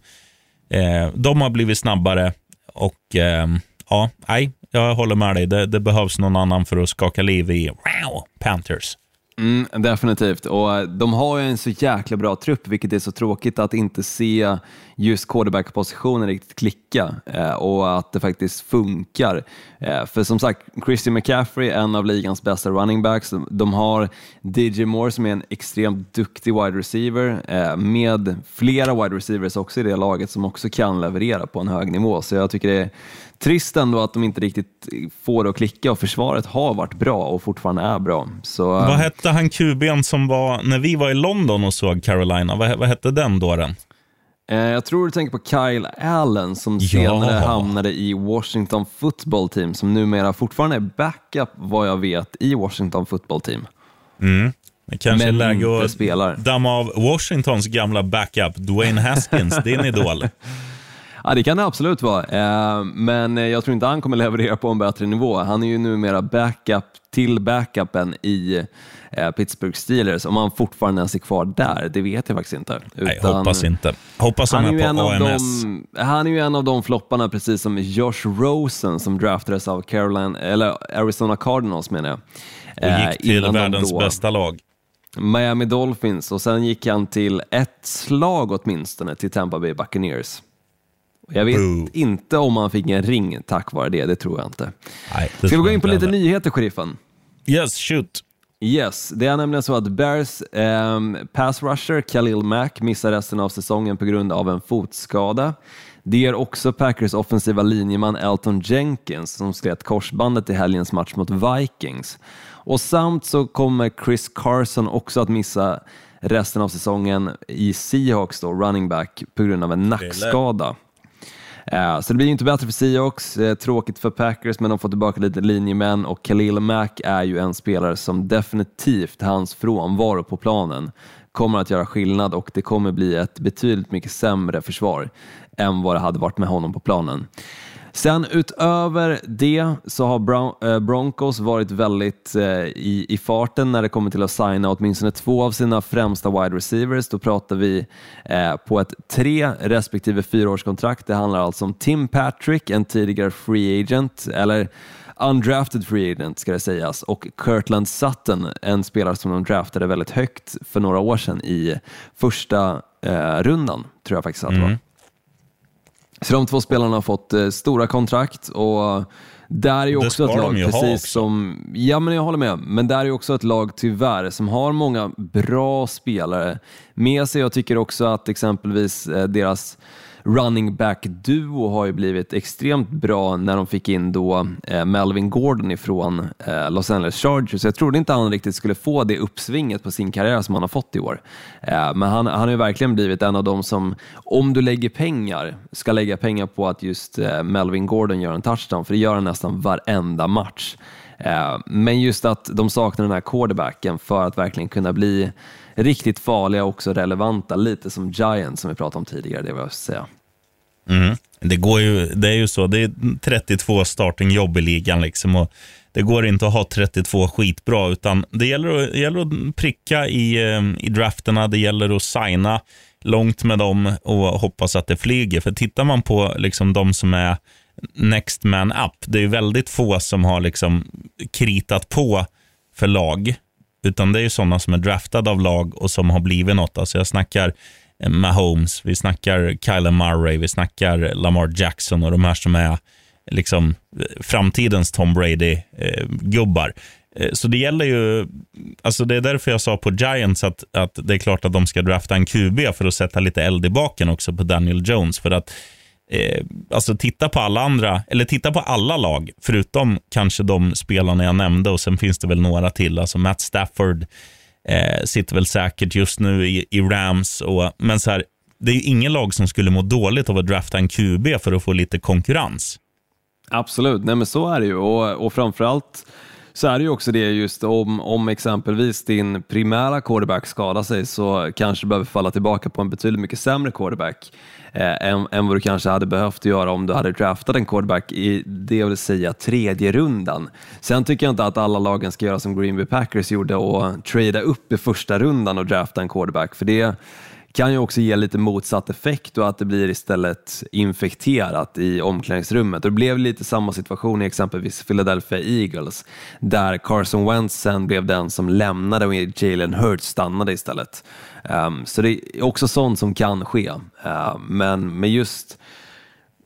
eh, de har blivit snabbare och eh, ja, nej, jag håller med dig. Det, det behövs någon annan för att skaka liv i wow, Panthers. Mm, definitivt, och eh, de har ju en så jäkla bra trupp, vilket är så tråkigt att inte se just quarterback-positionen riktigt klicka eh, och att det faktiskt funkar. Eh, för som sagt, Christian McCaffrey, en av ligans bästa running backs, de, har DJ Moore som är en extremt duktig wide receiver med flera wide receivers också i det laget som också kan leverera på en hög nivå. Så jag tycker det är trist ändå att de inte riktigt får det att klicka och försvaret har varit bra och fortfarande är bra. Så, Vad hette han QB'n som var, när vi var i London och såg Carolina, vad, vad hette den dåren? Eh, Jag tror du tänker på Kyle Allen som Ja. senare hamnade i Washington football team som numera fortfarande är backup vad jag vet i Washington football team. Det kanske är läge att damma av Washingtons gamla backup, Dwayne Haskins, din idol. Ja, det kan det absolut vara, eh, men jag tror inte han kommer leverera på en bättre nivå. Han är ju numera backup till backupen i eh, Pittsburgh Steelers. Om han fortfarande ens är kvar där, det vet jag faktiskt inte. Nej, hoppas inte. Hoppas han han är, är en på av AMS. de, han är ju en av de flopparna, precis som Josh Rosen som draftades av Caroline, eller Arizona Cardinals menar jag. Och Eh, gick till innan de världens då- bästa lag. Miami Dolphins och sen gick han till ett slag åtminstone till Tampa Bay Buccaneers. Jag vet Boo. inte om han fick en ring tack vare det, det tror jag inte. Nej, Ska vi gå in på lite nyheter, sheriffen? Yes, shoot. Yes, det är nämligen så att Bears ehm, pass rusher Khalil Mack missar resten av säsongen på grund av en fotskada. Det gör också Packers offensiva linjeman Elton Jenkins som slet korsbandet i helgens match mot Vikings. Och samt så kommer Chris Carson också att missa resten av säsongen i Seahawks, då, running back, på grund av en nackskada. Eh, så det blir ju inte bättre för Seahawks, eh, tråkigt för Packers, men de får tillbaka lite linjemän och Khalil Mack är ju en spelare som definitivt, hans frånvaro på planen, kommer att göra skillnad och det kommer bli ett betydligt mycket sämre försvar än vad det hade varit med honom på planen. Sen utöver det så har eh, Broncos varit väldigt eh, i, i farten när det kommer till att signa åtminstone två av sina främsta wide receivers. Då pratar vi eh, på ett tre respektive fyraårskontrakt. Det handlar alltså om Tim Patrick, en tidigare free agent, eller undrafted free agent ska det sägas, och Kirtland Sutton, en spelare som de draftade väldigt högt för några år sedan i första eh, rundan, tror jag faktiskt att det var. Mm. Så de två spelarna har fått eh, stora kontrakt och där är också ett lag, precis som, ja men jag håller med, men där är också ett lag tyvärr som har många bra spelare med sig. Jag tycker också att exempelvis eh, deras running back-duo har ju blivit extremt bra när de fick in då eh, Melvin Gordon ifrån eh, Los Angeles Chargers. Jag trodde inte han riktigt skulle få det uppsvinget på sin karriär som han har fått i år. Eh, men han, han har ju verkligen blivit en av dem som, om du lägger pengar, ska lägga pengar på att just Melvin Gordon gör en touchdown, för det gör han nästan varenda match. Men just att de saknar den här quarterbacken för att verkligen kunna bli riktigt farliga och också relevanta, lite som Giants som vi pratade om tidigare, det vill jag säga. Mm. Det, går ju, det är ju så. Det är 32 startingjobb i ligan. Liksom, och det går inte att ha 32 skitbra, utan det gäller att, det gäller att pricka i, eh, i drafterna. Det gäller att signa långt med dem och hoppas att det flyger. För tittar man på liksom, de som är next man up, det är ju väldigt få som har liksom, kritat på för lag. Utan det är ju sådana som är draftade av lag och som har blivit något. Alltså jag snackar Mahomes, vi snackar Kyler Murray, vi snackar Lamar Jackson och de här som är liksom eh, framtidens Tom Brady-gubbar. Eh, eh, så det gäller ju, alltså det är därför jag sa på Giants att, att det är klart att de ska drafta en QB för att sätta lite eld i baken också på Daniel Jones. För att eh, alltså titta på alla andra, eller titta på alla lag, förutom kanske de spelarna jag nämnde och sen finns det väl några till. Alltså Matt Stafford eh, sitter väl säkert just nu i, i Rams. Och, men så här, det är ju ingen lag som skulle må dåligt av att drafta en QB för att få lite konkurrens. Absolut, nej men så är det ju och, och framförallt så är det ju också det just om, om exempelvis din primära quarterback skadar sig så kanske du behöver falla tillbaka på en betydligt mycket sämre quarterback eh, än, än vad du kanske hade behövt göra om du hade draftat en quarterback i det vill säga tredje rundan. Sen tycker jag inte att alla lagen ska göra som Green Bay Packers gjorde och trada upp i första rundan och drafta en quarterback för det kan ju också ge lite motsatt effekt och att det blir istället infekterat i omklädningsrummet. Och det blev lite samma situation i exempelvis Philadelphia Eagles där Carson Wentz sen blev den som lämnade och Jalen Hurts stannade istället. Um, så det är också sånt som kan ske. Uh, men med just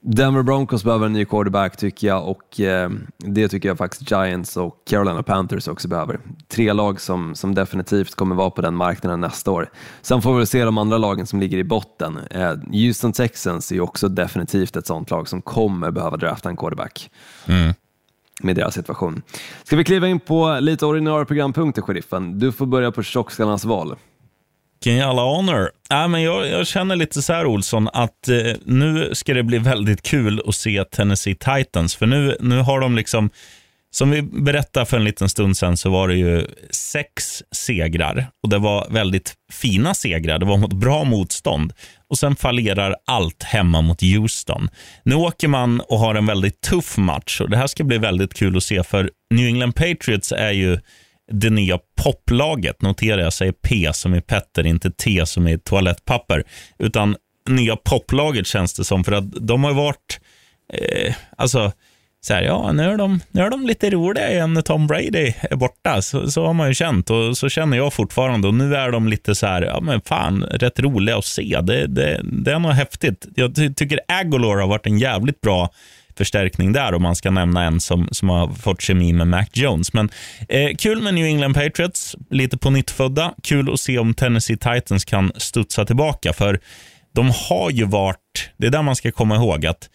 Denver Broncos behöver en ny quarterback tycker jag och eh, det tycker jag faktiskt Giants och Carolina Panthers också behöver. Tre lag som, som definitivt kommer vara på den marknaden nästa år. Sen får vi se de andra lagen som ligger i botten. Eh, Houston Texans är ju också definitivt ett sånt lag som kommer behöva drafta en quarterback med deras situation. Ska vi kliva in på lite ordinarie programpunkter, sheriffen? Du får börja på tjockskallarnas val. Vilken jävla honor. Äh, men jag, jag känner lite så här, Olsson, att eh, nu ska det bli väldigt kul att se Tennessee Titans. För nu, nu har de liksom Som vi berättade för en liten stund sedan så var det ju sex segrar och det var väldigt fina segrar. Det var mot bra motstånd och sen fallerar allt hemma mot Houston. Nu åker man och har en väldigt tuff match och det här ska bli väldigt kul att se för New England Patriots är ju det nya poplaget. Notera, jag säger P som i Petter, inte T som i toalettpapper. Utan nya poplaget känns det som, för att de har varit, eh, alltså, så här, ja, nu är, de, nu är de lite roliga igen när Tom Brady är borta. Så, så har man ju känt och så känner jag fortfarande. Och nu är de lite så här, ja men fan, rätt roliga att se. Det, det, det är nog häftigt. Jag ty tycker Agolor har varit en jävligt bra förstärkning där om man ska nämna en som, som har fått kemi med Mac Jones. Men eh, kul med New England Patriots, lite på nytt födda. Kul att se om Tennessee Titans kan studsa tillbaka, för de har ju varit, det är där man ska komma ihåg att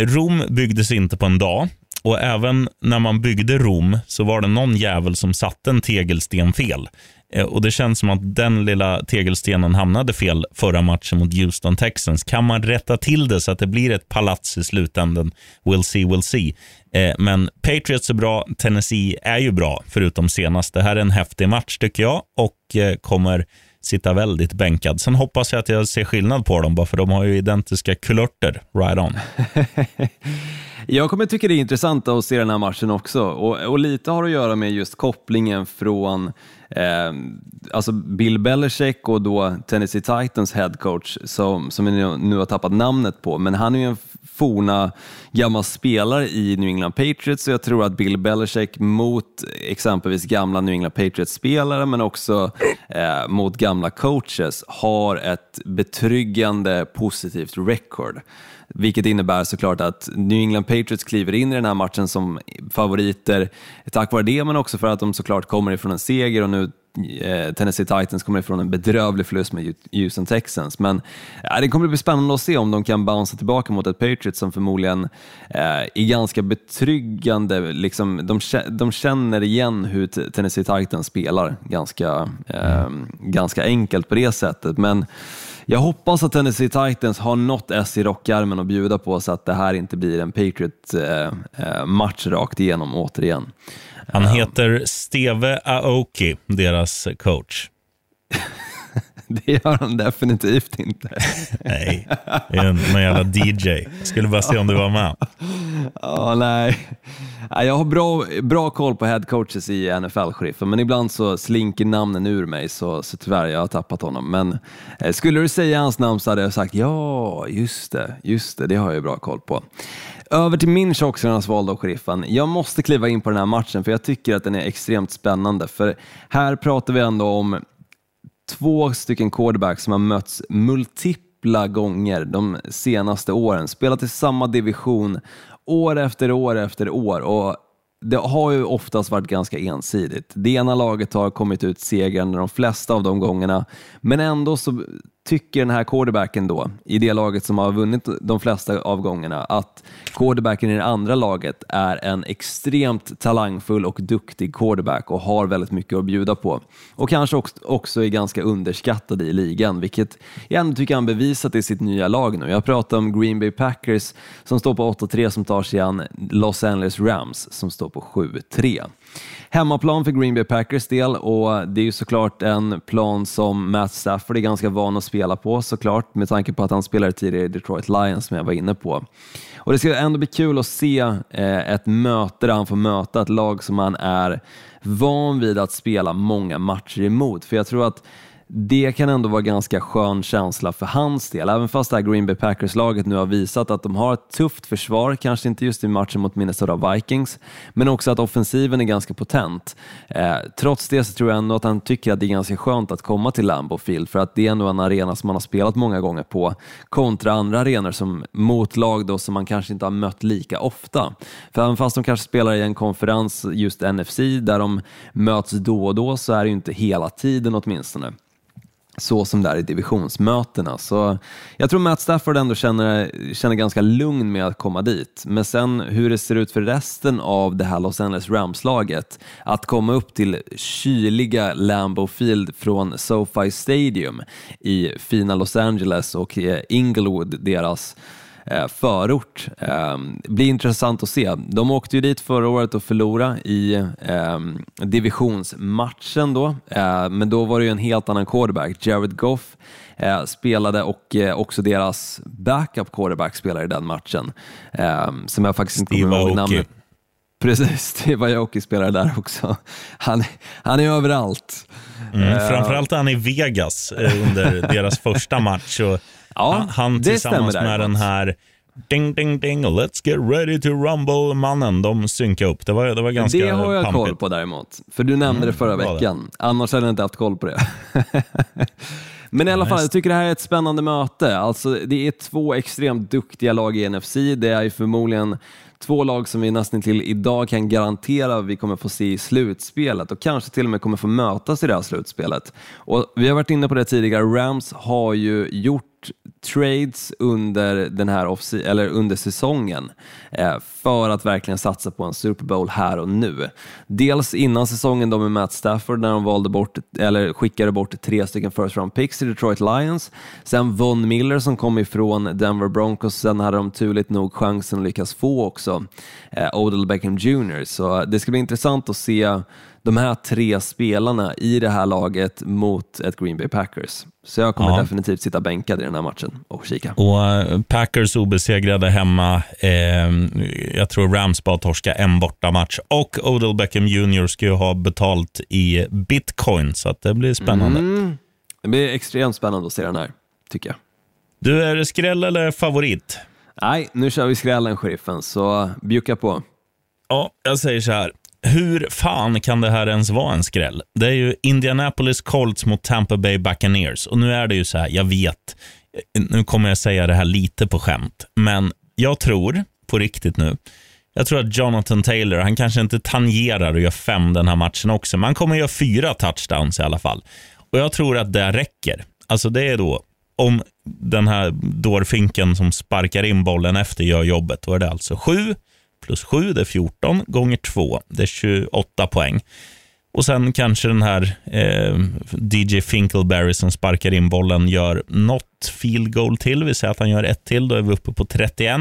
Rom byggdes inte på en dag och även när man byggde Rom så var det någon jävel som satte en tegelsten fel. Eh, och Det känns som att den lilla tegelstenen hamnade fel förra matchen mot Houston Texans. Kan man rätta till det så att det blir ett palats i slutändan? We'll see, we'll see. Eh, men Patriots är bra, Tennessee är ju bra, förutom senast. Det här är en häftig match tycker jag och eh, kommer sitta väldigt bänkad. Sen hoppas jag att jag ser skillnad på dem, bara för de har ju identiska kulörter. Right on. Jag kommer tycka det är intressant att se den här matchen också. Och, och lite har att göra med just kopplingen från eh, alltså Bill Belichick och då Tennessee Titans headcoach som, som vi nu har tappat namnet på, men han är ju en forna gammal spelare i New England Patriots. Och jag tror att Bill Belichick mot exempelvis gamla New England Patriots-spelare men också eh, mot gamla coaches har ett betryggande positivt record. Vilket innebär såklart att New England Patriots kliver in i den här matchen som favoriter tack vare det, men också för att de såklart kommer ifrån en seger och nu eh, Tennessee Titans kommer ifrån en bedrövlig förlust med Houston Texans. Men eh, det kommer bli spännande att se om de kan bouncea tillbaka mot ett Patriots som förmodligen eh, är ganska betryggande. Liksom, de, de känner igen hur Tennessee Titans spelar ganska, eh, ganska enkelt på det sättet. Men jag hoppas att Tennessee Titans har något S i rockärmen att bjuda på så att det här inte blir en Patriot-match eh, eh rakt igenom återigen. Han heter Steve Aoki, deras coach. Det gör han definitivt inte. nej, det är en, någon jävla DJ. Jag skulle bara se om du var med. Ja, nej. Jag har bra, bra koll på headcoaches i NFL, sheriffen, men ibland så slinker namnen ur mig, så, så tyvärr, jag har tappat honom. Men eh, skulle du säga hans namn så hade jag sagt ja, just det, just det, det har jag bra koll på. Över till min tjockskallarnas då, sheriffen. Jag måste kliva in på den här matchen för jag tycker att den är extremt spännande. För här pratar vi ändå om två stycken quarterbacks som har mötts multipla gånger de senaste åren. Spelat i samma division år efter år efter år och det har ju oftast varit ganska ensidigt. Det ena laget har kommit ut segrande de flesta av de gångerna, men ändå så tycker den här quarterbacken då, i det laget som har vunnit de flesta avgångarna, att quarterbacken i det andra laget är en extremt talangfull och duktig quarterback och har väldigt mycket att bjuda på. Och kanske också är ganska underskattad i ligan, vilket jag ändå tycker han bevisat i sitt nya lag nu. Jag pratar om Green Bay Packers som står på 8-3 som tar sig an Los Angeles Rams som står på 7-3. Hemmaplan för Green Bay Packers del och det är ju såklart en plan som Matt Stafford är ganska van att spela på såklart med tanke på att han spelade tidigare i Detroit Lions som jag var inne på. Och Det ska ändå bli kul att se eh, ett möte där han får möta ett lag som han är van vid att spela många matcher emot. För jag tror att det kan ändå vara ganska skön känsla för hans del. Även fast det här Green Bay Packers-laget nu har visat att de har ett tufft försvar, kanske inte just i matchen mot Minnesota Vikings, men också att offensiven är ganska potent. Eh, trots det så tror jag ändå att han tycker att det är ganska skönt att komma till Lambeau Field för att det är ändå en arena som man har spelat många gånger på kontra andra arenor som motlag då som man kanske inte har mött lika ofta. För även fast de kanske spelar i en konferens, just NFC, där de möts då och då så är det ju inte hela tiden åtminstone så som det är i divisionsmötena. Så jag tror Matt Stafford ändå känner, känner ganska lugn med att komma dit. Men sen hur det ser ut för resten av det här Los Angeles Rams-laget, att komma upp till kyliga Lambeau Field från SoFi Stadium i fina Los Angeles och eh, Inglewood, deras eh, förort. Eh, blir intressant att se. De åkte ju dit förra året och förlorade i eh, divisionsmatchen då, eh, men då var det ju en helt annan quarterback. Jared Goff eh, spelade och eh, också deras backup quarterback spelade i den matchen, eh, som jag faktiskt inte kommer ihåg namnet. Precis, Steve Aoki spelar där också. Han, han är överallt. Mm, framförallt är han i Vegas eh, under deras första match. Och Ja, han, han tillsammans med den här Ding, ding, ding, let's get ready to rumble-mannen. De synkade upp. Det var, det var ganska Det har jag pampigt. koll på däremot, för du nämnde det förra bra det. veckan. Annars hade jag inte haft koll på det. Men i alla fall, jag tycker det här är ett spännande möte. Alltså, det är två extremt duktiga lag i NFC. Det är ju förmodligen två lag som vi nästan till idag kan garantera att vi kommer få se i slutspelet och kanske till och med kommer få mötas i det här slutspelet. Och vi har varit inne på det tidigare, Rams har ju gjort trades under den här off eller under säsongen eh, för att verkligen satsa på en Super Bowl här och nu. Dels innan säsongen då med Matt Stafford när de valde bort, eller skickade bort tre stycken first round picks till Detroit Lions. Sen Von Miller som kom ifrån Denver Broncos, sen hade de turligt nog chansen att lyckas få också eh, Odell Beckham Jr. Så det ska bli intressant att se de här tre spelarna i det här laget mot ett Green Bay Packers. Så jag kommer Ja. definitivt sitta bänkad i den här matchen och kika. Och eh, Packers obesegrade hemma. Eh, jag tror Rams bara torska en bortamatch. Och Odell Beckham Jr. ska ju ha betalt i bitcoin, så det blir spännande. Mm. Det blir extremt spännande att se den här, tycker jag. Du, är det skräll eller favorit? Nej, nu kör vi skrällen, sheriffen, så bjucka på. Ja, jag säger så här. Hur fan kan det här ens vara en skräll? Det är ju Indianapolis Colts mot Tampa Bay Buccaneers. Och nu är det ju så här, jag vet, nu kommer jag säga det här lite på skämt, men jag tror, på riktigt nu, jag tror att Jonathan Taylor, han kanske inte tangerar och gör fem den här matchen också, men han kommer göra fyra touchdowns i alla fall. Och jag tror att det räcker. Alltså det är då, om den här dårfinken som sparkar in bollen efter gör jobbet, då är det alltså sju plus 7, det är 14, gånger 2, det är 28 poäng. Och sen kanske den här eh, DJ Finkelberry som sparkar in bollen gör något field goal till. Vi säger att han gör ett till, då är vi uppe på 31.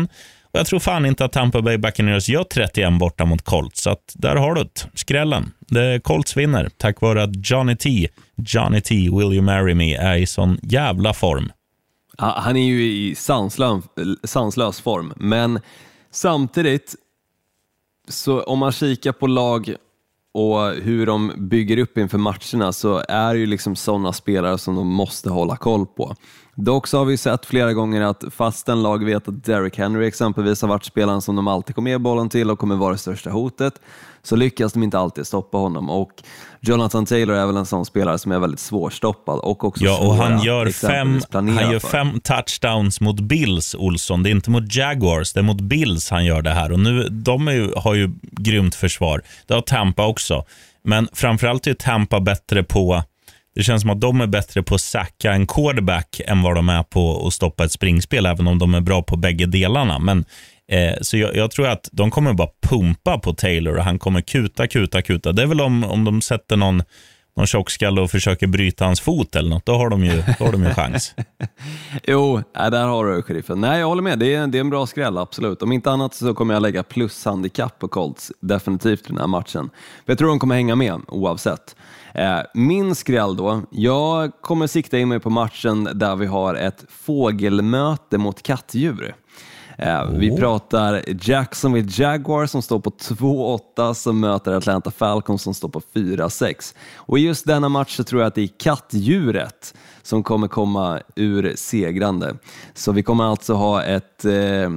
Och jag tror fan inte att Tampa Bay Buccaneers gör 31 borta mot Colts, så att där har du det. Skrällen. The Colts vinner tack vare att Johnny T, Johnny T, Will You Marry Me, är i sån jävla form. Han är ju i sanslös, sanslös form, men samtidigt, så om man kikar på lag och hur de bygger upp inför matcherna så är det ju liksom sådana spelare som de måste hålla koll på. Dock så har vi sett flera gånger att fastän lag vet att Derrick Henry exempelvis har varit spelaren som de alltid kommer ge bollen till och kommer vara det största hotet, så lyckas de inte alltid stoppa honom. Och Jonathan Taylor är väl en sån spelare som är väldigt svårstoppad och också Ja, och han gör, fem, han gör fem touchdowns mot Bills, Olsson. Det är inte mot Jaguars, det är mot Bills han gör det här. Och nu, De ju, har ju grymt försvar. Det har Tampa också. Men framförallt är Tampa bättre på... Det känns som att de är bättre på att sacka en quarterback än vad de är på att stoppa ett springspel, även om de är bra på bägge delarna. Men, eh, så jag, jag tror att de kommer bara pumpa på Taylor och han kommer kuta, kuta, kuta. Det är väl om, om de sätter någon, någon tjockskalle och försöker bryta hans fot eller något. Då har de ju, då har de ju chans. Jo, där har du sheriffen. Nej, jag håller med. Det är, det är en bra skräll, absolut. Om inte annat så kommer jag lägga plus-handikapp på Colts definitivt i den här matchen. För jag tror de kommer hänga med oavsett. Eh, min skräll då, jag kommer sikta in mig på matchen där vi har ett fågelmöte mot kattdjur. Eh, Vi pratar Jacksonville Jaguars som står på 2-8 som möter Atlanta Falcons som står på 4-6. Och i just denna match så tror jag att det är kattdjuret som kommer komma ur segrande. Så vi kommer alltså ha ett eh,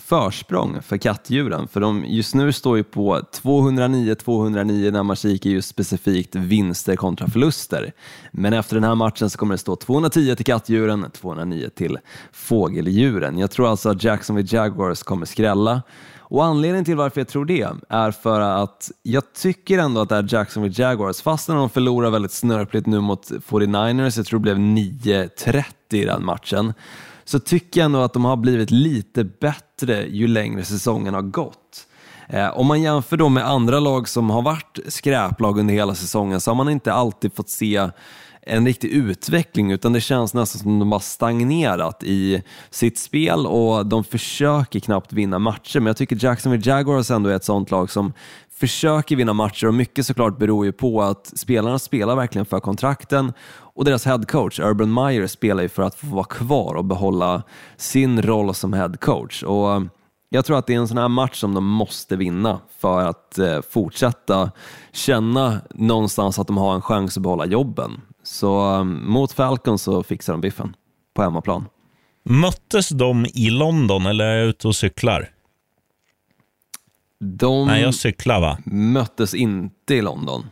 försprång för kattdjuren, för de just nu står ju på 209-209 när man kikar just specifikt vinster kontra förluster. Men efter den här matchen så kommer det stå 210 till kattdjuren, 209 till fågeldjuren. Jag tror alltså att Jacksonville Jaguars kommer skrälla. Och anledningen till varför jag tror det är för att jag tycker ändå att det är Jacksonville Jaguars, fastän de förlorar väldigt snörpligt nu mot 49ers, jag tror det blev 9-30 i den matchen, så tycker jag ändå att de har blivit lite bättre ju längre säsongen har gått. Eh, om man jämför då med andra lag som har varit skräplag under hela säsongen så har man inte alltid fått se en riktig utveckling utan det känns nästan som de har stagnerat i sitt spel och de försöker knappt vinna matcher. Men jag tycker Jacksonville Jaguars ändå är ett sånt lag som försöker vinna matcher och mycket såklart beror ju på att spelarna spelar verkligen för kontrakten och deras headcoach Urban Meyer spelar ju för att få vara kvar och behålla sin roll som headcoach. Och jag tror att det är en sån här match som de måste vinna för att eh, fortsätta känna någonstans att de har en chans att behålla jobben. Så um, mot Falcons så fixar de biffen på hemmaplan. Möttes de i London eller är jag ute och cyklar? De Nej, jag cyklar va? möttes inte i London.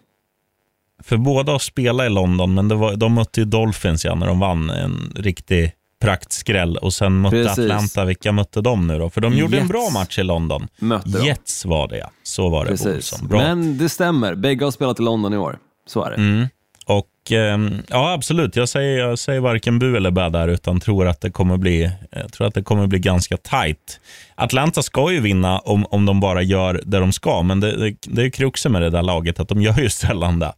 För båda har spelat i London, men det var, de mötte ju Dolphins ja, när de vann en riktig praktskräll. Och sen mötte Precis. Atlanta, vilka mötte de nu då? För de gjorde en Jets. bra match i London. Mötte de. Jets var det ja. Så var det, Precis. Bra. Men det stämmer, bägge har spelat i London i år. Så är det. Mm. Och ehm, ja, absolut. Jag säger, jag säger varken bu eller bä där, utan tror att det kommer bli, jag tror att det kommer bli ganska tight. Atlanta ska ju vinna om, om de bara gör det de ska, men det, det, det är kruxen med det där laget, att de gör ju sällan det.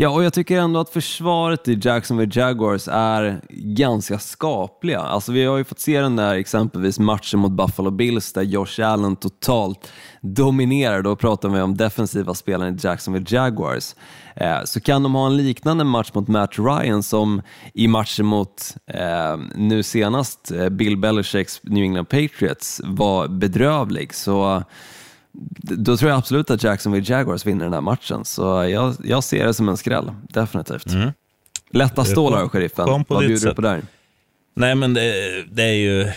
Ja, och jag tycker ändå att försvaret i Jacksonville Jaguars är ganska skapliga. Alltså, vi har ju fått se den där exempelvis matchen mot Buffalo Bills där Josh Allen totalt dominerar. Då pratar vi om defensiva spelare i Jacksonville Jaguars. Eh, så kan de ha en liknande match mot Matt Ryan som i matchen mot eh, nu senast eh, Bill Belichicks New England Patriots var bedrövlig. Så då tror jag absolut att Jacksonville Jaguars vinner den här matchen. Så jag, jag ser det som en skräll, definitivt. Lätta stålar, sheriffen. Vad bjuder du sätt. på där? Nej, men det, det är ju...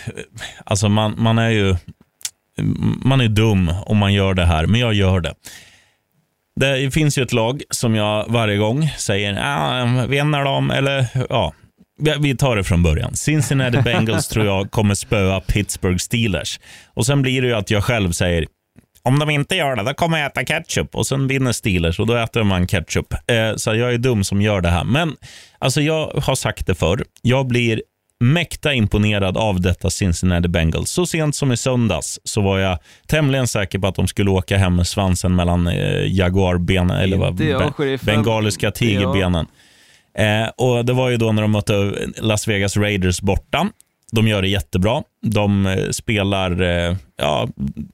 Alltså man, man är ju... Man är dum om man gör det här, men jag gör det. Det finns ju ett lag som jag varje gång säger, ah, vinner de? Eller ja, vi- vi tar det från början. Cincinnati Bengals tror jag kommer spöa Pittsburgh Steelers. Och Sen blir det ju att jag själv säger, om de inte gör det, då kommer jag äta ketchup. Och sen vinner Steelers och då äter man ketchup. Eh, så jag är dum som gör det här. Men alltså jag har sagt det förr. Jag blir mäkta imponerad av detta Cincinnati Bengals. Så sent som i söndags så var jag tämligen säker på att de skulle åka hem med svansen mellan eh, jaguarbenen, eller vad, be- bengaliska tigerbenen. Eh, och Det var ju då när de mötte Las Vegas Raiders borta. De gör det jättebra. De eh, spelar eh, ja,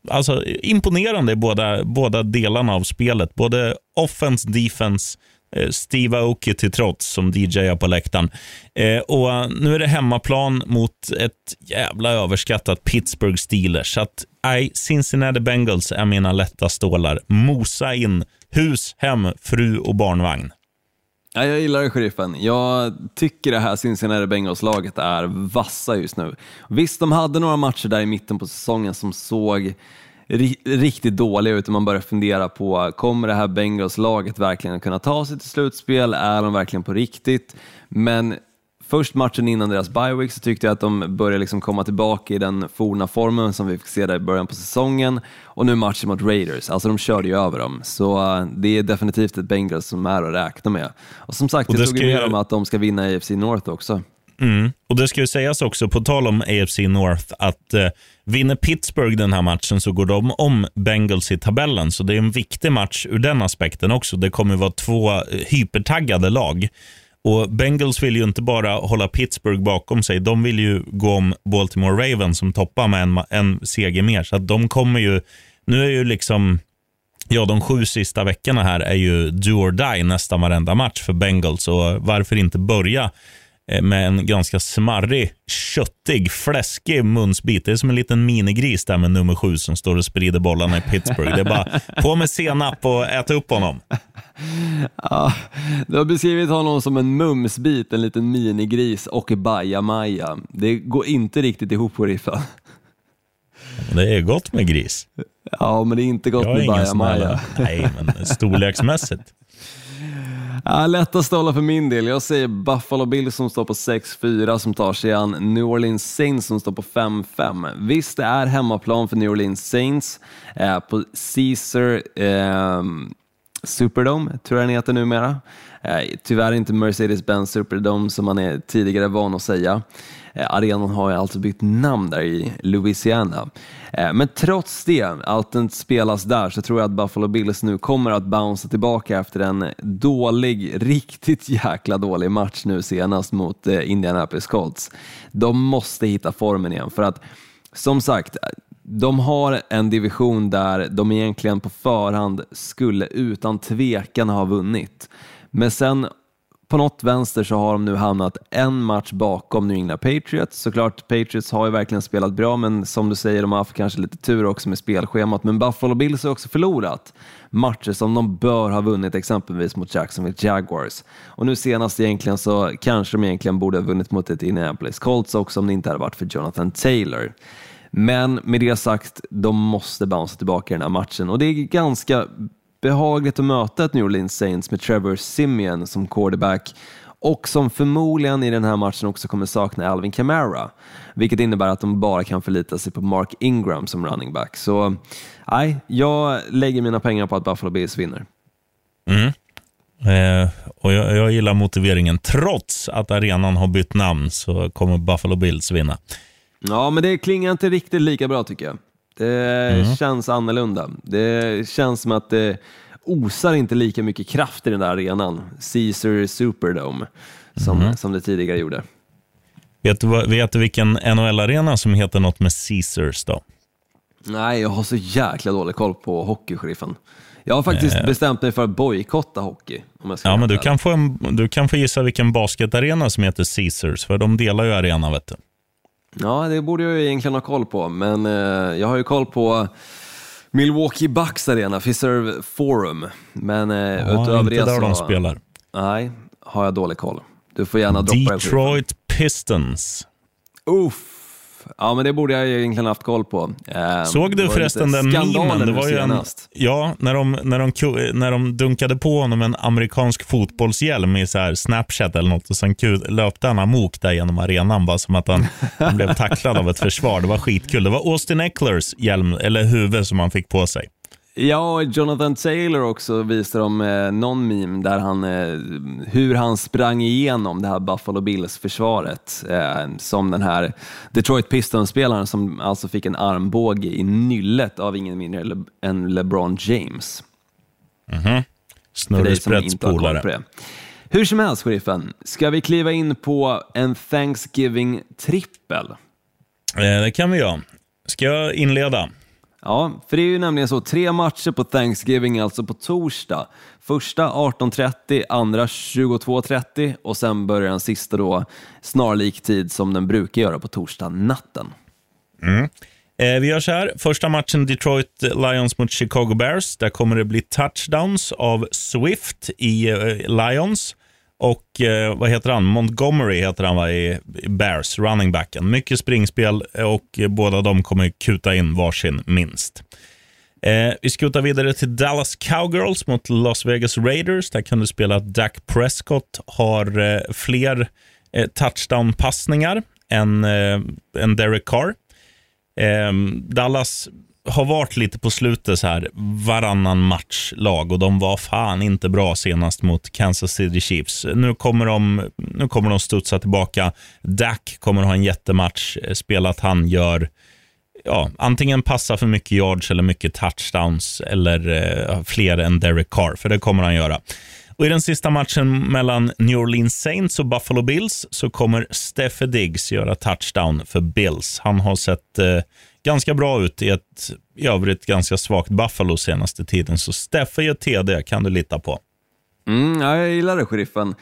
alltså, imponerande i båda, båda delarna av spelet. Både offense, defense, eh, Steve Aoki till trots som DJar på läktaren. Eh, och Nu är det hemmaplan mot ett jävla överskattat Pittsburgh Steelers. Så att, nej, Cincinnati Bengals är mina lätta stålar. Mosa in hus, hem, fru och barnvagn. Ja, jag gillar det, sheriffen. Jag tycker det här Cincinnati Bengals-laget är vassa just nu. Visst, de hade några matcher där i mitten på säsongen som såg ri- riktigt dåliga ut och man börjar fundera på, kommer det här Bengals-laget verkligen kunna ta sig till slutspel? Är de verkligen på riktigt? Men först matchen innan deras bye week så tyckte jag att de började liksom komma tillbaka i den forna formen som vi fick se där i början på säsongen och nu matchen mot Raiders, alltså de körde ju över dem. Så eh, det är definitivt ett Bengals som är att räkna med. Och som sagt, Och jag det tog ju ju- med dem att de ska vinna AFC North också. Mm. Och Det ska ju sägas också, på tal om AFC North, att eh, vinner Pittsburgh den här matchen så går de om Bengals i tabellen. Så det är en viktig match ur den aspekten också. Det kommer vara två eh, hypertaggade lag. Och Bengals vill ju inte bara hålla Pittsburgh bakom sig, de vill ju gå om Baltimore Ravens som toppar med en, en seger mer. Så att de kommer ju, nu är ju liksom Ja, de sju sista veckorna här är ju do or die nästan varenda match för Bengals. Och varför inte börja med en ganska smarrig, köttig, fläskig munsbit. Det är som en liten minigris där med nummer sju som står och sprider bollarna i Pittsburgh. Det är bara på med senap och äta upp honom. Ja, du har beskrivit honom som en mumsbit, en liten minigris och bajamaja. Det går inte riktigt ihop på riffen. Det är gott med gris. Ja, men det är inte gott Jag med bajamaja. nej, men storleksmässigt. Ja, lättast hålla för min del. Jag säger Buffalo Bills som står på 6-4 som tar sig an New Orleans Saints som står på 5-5. Visst, det är hemmaplan för New Orleans Saints eh, på Caesar. Eh, Superdome, tror jag den heter numera. Eh, tyvärr inte Mercedes-Benz Superdome som man är tidigare van att säga. Eh, arenan har ju alltså bytt namn där i Louisiana. Eh, men trots det, allt inte spelas där, så tror jag att Buffalo Bills nu kommer att bouncea tillbaka efter en dålig, riktigt jäkla dålig match nu senast mot eh, Indianapolis Colts. De måste hitta formen igen för att som sagt, de har en division där de egentligen på förhand skulle utan tvekan ha vunnit. Men sen på något vänster så har de nu hamnat en match bakom New England Patriots. Såklart, Patriots har ju verkligen spelat bra, men som du säger, de har haft kanske lite tur också med spelschemat. Men Buffalo Bills har också förlorat matcher som de bör ha vunnit, exempelvis mot Jacksonville Jaguars. Och nu senast egentligen så kanske de egentligen borde ha vunnit mot ett Indianapolis Colts också om det inte hade varit för Jonathan Taylor. Men med det sagt, de måste bouncea tillbaka i den här matchen och det är ganska behagligt att möta ett New Orleans Saints med Trevor Simeon som quarterback och som förmodligen i den här matchen också kommer sakna Alvin Kamara, vilket innebär att de bara kan förlita sig på Mark Ingram som running back. Så nej, jag lägger mina pengar på att Buffalo Bills vinner. Mm. Eh, och jag, jag gillar motiveringen. Trots att arenan har bytt namn så kommer Buffalo Bills vinna. Ja, men det klingar inte riktigt lika bra tycker jag. Det mm. känns annorlunda. Det känns som att det osar inte lika mycket kraft i den där arenan, Caesar Superdome, som, mm. som det tidigare gjorde. Vet du, vet du vilken NHL-arena som heter något med Caesars då? Nej, jag har så jäkla dålig koll på hockeysheriffen. Jag har faktiskt eh. bestämt mig för att bojkotta hockey. Om jag ska ja, men du kan, få en, du kan få gissa vilken basketarena som heter Caesars, för de delar ju arena. Vet du. Ja, det borde jag egentligen ha koll på, men eh, jag har ju koll på Milwaukee Bucks arena, Fiserv Forum. Men eh, ja, utöver inte det där så... de spelar. Nej, har jag dålig koll. Du får gärna droppa Detroit Pistons. Uff. Ja, men det borde jag egentligen haft koll på. Eh, Såg du förresten den memen? Det var ju en, ja, när de, när, de, när de dunkade på honom en amerikansk fotbollshjälm i så här Snapchat eller något och sen löpte han amok där genom arenan bara som att han, han blev tacklad av ett försvar. Det var skitkul. Det var Austin Ecklers hjälm, eller huvud som han fick på sig. Ja, Jonathan Taylor också visade de eh, någon meme där han, eh, hur han sprang igenom det här Buffalo Bills-försvaret. Eh, som den här Detroit Pistons-spelaren som alltså fick en armbåge i nyllet av ingen mindre än LeBron James. Mm -hmm. Snurresprättspolare. Hur som helst, sheriffen, ska vi kliva in på en Thanksgiving-trippel? Eh, det kan vi göra. Ska jag inleda? Ja, för det är ju nämligen så, tre matcher på Thanksgiving, alltså på torsdag. Första 18.30, andra 22.30 och sen börjar den sista då snarlik tid som den brukar göra på torsdag natten. Mm. Eh, vi gör så här, första matchen Detroit Lions mot Chicago Bears. Där kommer det bli touchdowns av Swift i eh, Lions. Och eh, vad heter han? Montgomery heter han va, i, Bears, running backen. Mycket springspel och eh, båda de kommer kuta in varsin minst. Eh, vi skutar vidare till Dallas Cowgirls mot Las Vegas Raiders. Där kan du spela att Dak Prescott har eh, fler eh, touchdown-passningar än, eh, än Derek Carr. Eh, Dallas har varit lite på slutet så här varannan match-lag och de var fan inte bra senast mot Kansas City Chiefs. Nu kommer de, nu kommer de studsa tillbaka. Dak kommer ha en jättematch. Eh, spelat spela att han gör ja, antingen passa för mycket yards eller mycket touchdowns eller eh, fler än Derek Carr, för det kommer han göra. Och I den sista matchen mellan New Orleans Saints och Buffalo Bills så kommer Steffe Diggs göra touchdown för Bills. Han har sett eh, ganska bra ut i ett i övrigt ganska svagt Buffalo senaste tiden. Så Steffe gör TD, kan du lita på. Mm, ja, jag gillar det, sheriffen.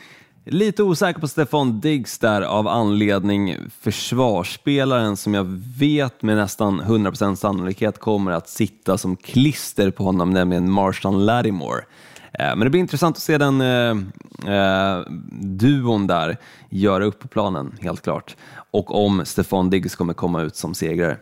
Lite osäker på Stefan Diggs där av anledning försvarsspelaren som jag vet med nästan 100% sannolikhet kommer att sitta som klister på honom, nämligen Marshawn Lattimore. Eh, men det blir intressant att se den eh, eh duon där göra upp på planen, helt klart. och om Stefan Diggs kommer komma ut som segrare.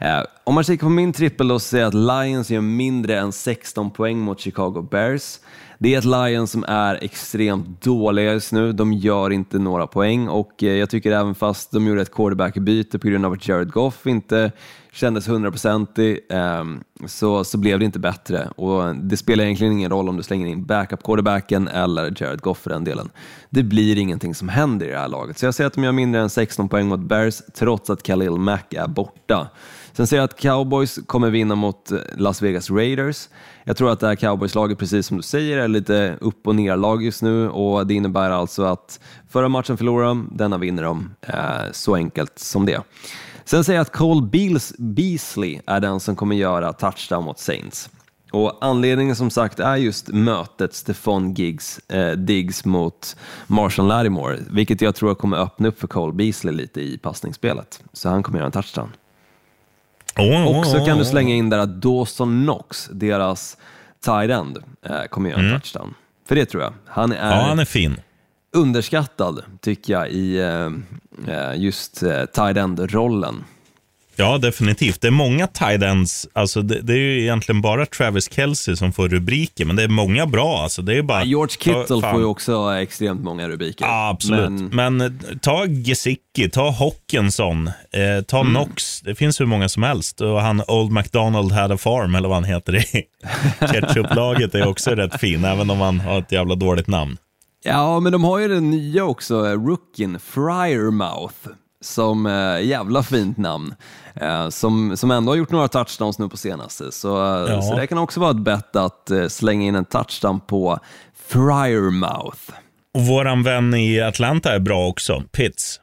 Eh, om man kikar på min trippel då ser jag att Lions gör mindre än 16 poäng mot Chicago Bears. Det är ett Lions som är extremt dåliga just nu. De gör inte några poäng och eh, jag tycker även fast de gjorde ett quarterbackbyte på grund av att Jared Goff inte kändes hundraprocentig ehm, så, så blev det inte bättre. Och det spelar egentligen ingen roll om du slänger in backup-quarterbacken eller Jared Goff för den delen. Det blir ingenting som händer i det här laget. Så jag säger att de gör mindre än 16 poäng mot Bears trots att Khalil Mack är borta. Sen säger jag att Cowboys kommer vinna mot eh, Las Vegas Raiders. Jag tror att det här Cowboys-laget, precis som du säger, är lite upp och ner-lag just nu och det innebär alltså att förra matchen förlorade de, denna vinner de. Eh, så enkelt som det. Sen säger jag att Cole Beals, Beasley är den som kommer göra touchdown mot Saints. Och anledningen som sagt är just mötet Stefan Giggs, eh, Diggs mot Marshall Lattimore, vilket jag tror kommer öppna upp för Cole Beasley lite i passningsspelet. Så han kommer göra en touchdown. Oh, Och så kan du slänga in där att Dawson Knox, deras tight end, eh, kommer göra en touchdown. För det tror jag. Han är, Mm. Ja, han är fin. underskattad, tycker jag, i eh, just eh, tight end-rollen. Ja, definitivt. Det är många tight ends. Alltså, det, det är ju egentligen bara Travis Kelce som får rubriker, men det är många bra. Alltså, det är bara, George Kittle ta- får ju också extremt många rubriker. Ja, absolut. Men, Men, eh, ta Gesicki, ta Hockenson, eh, ta Mm. Knox. Det finns hur många som helst. Och han Old McDonald had a farm, eller vad han heter i ketchup-laget, är också rätt fin, även om han har ett jävla dåligt namn. Ja, men de har ju den nya också, eh, rookien Friarmouth, som eh, jävla fint namn. Eh, som, som ändå har gjort några touchdowns nu på senaste. Så, eh, Ja. så det kan också vara ett bett att eh, slänga in en touchdown på Friarmouth. Och våran vän i Atlanta är bra också, Pitts.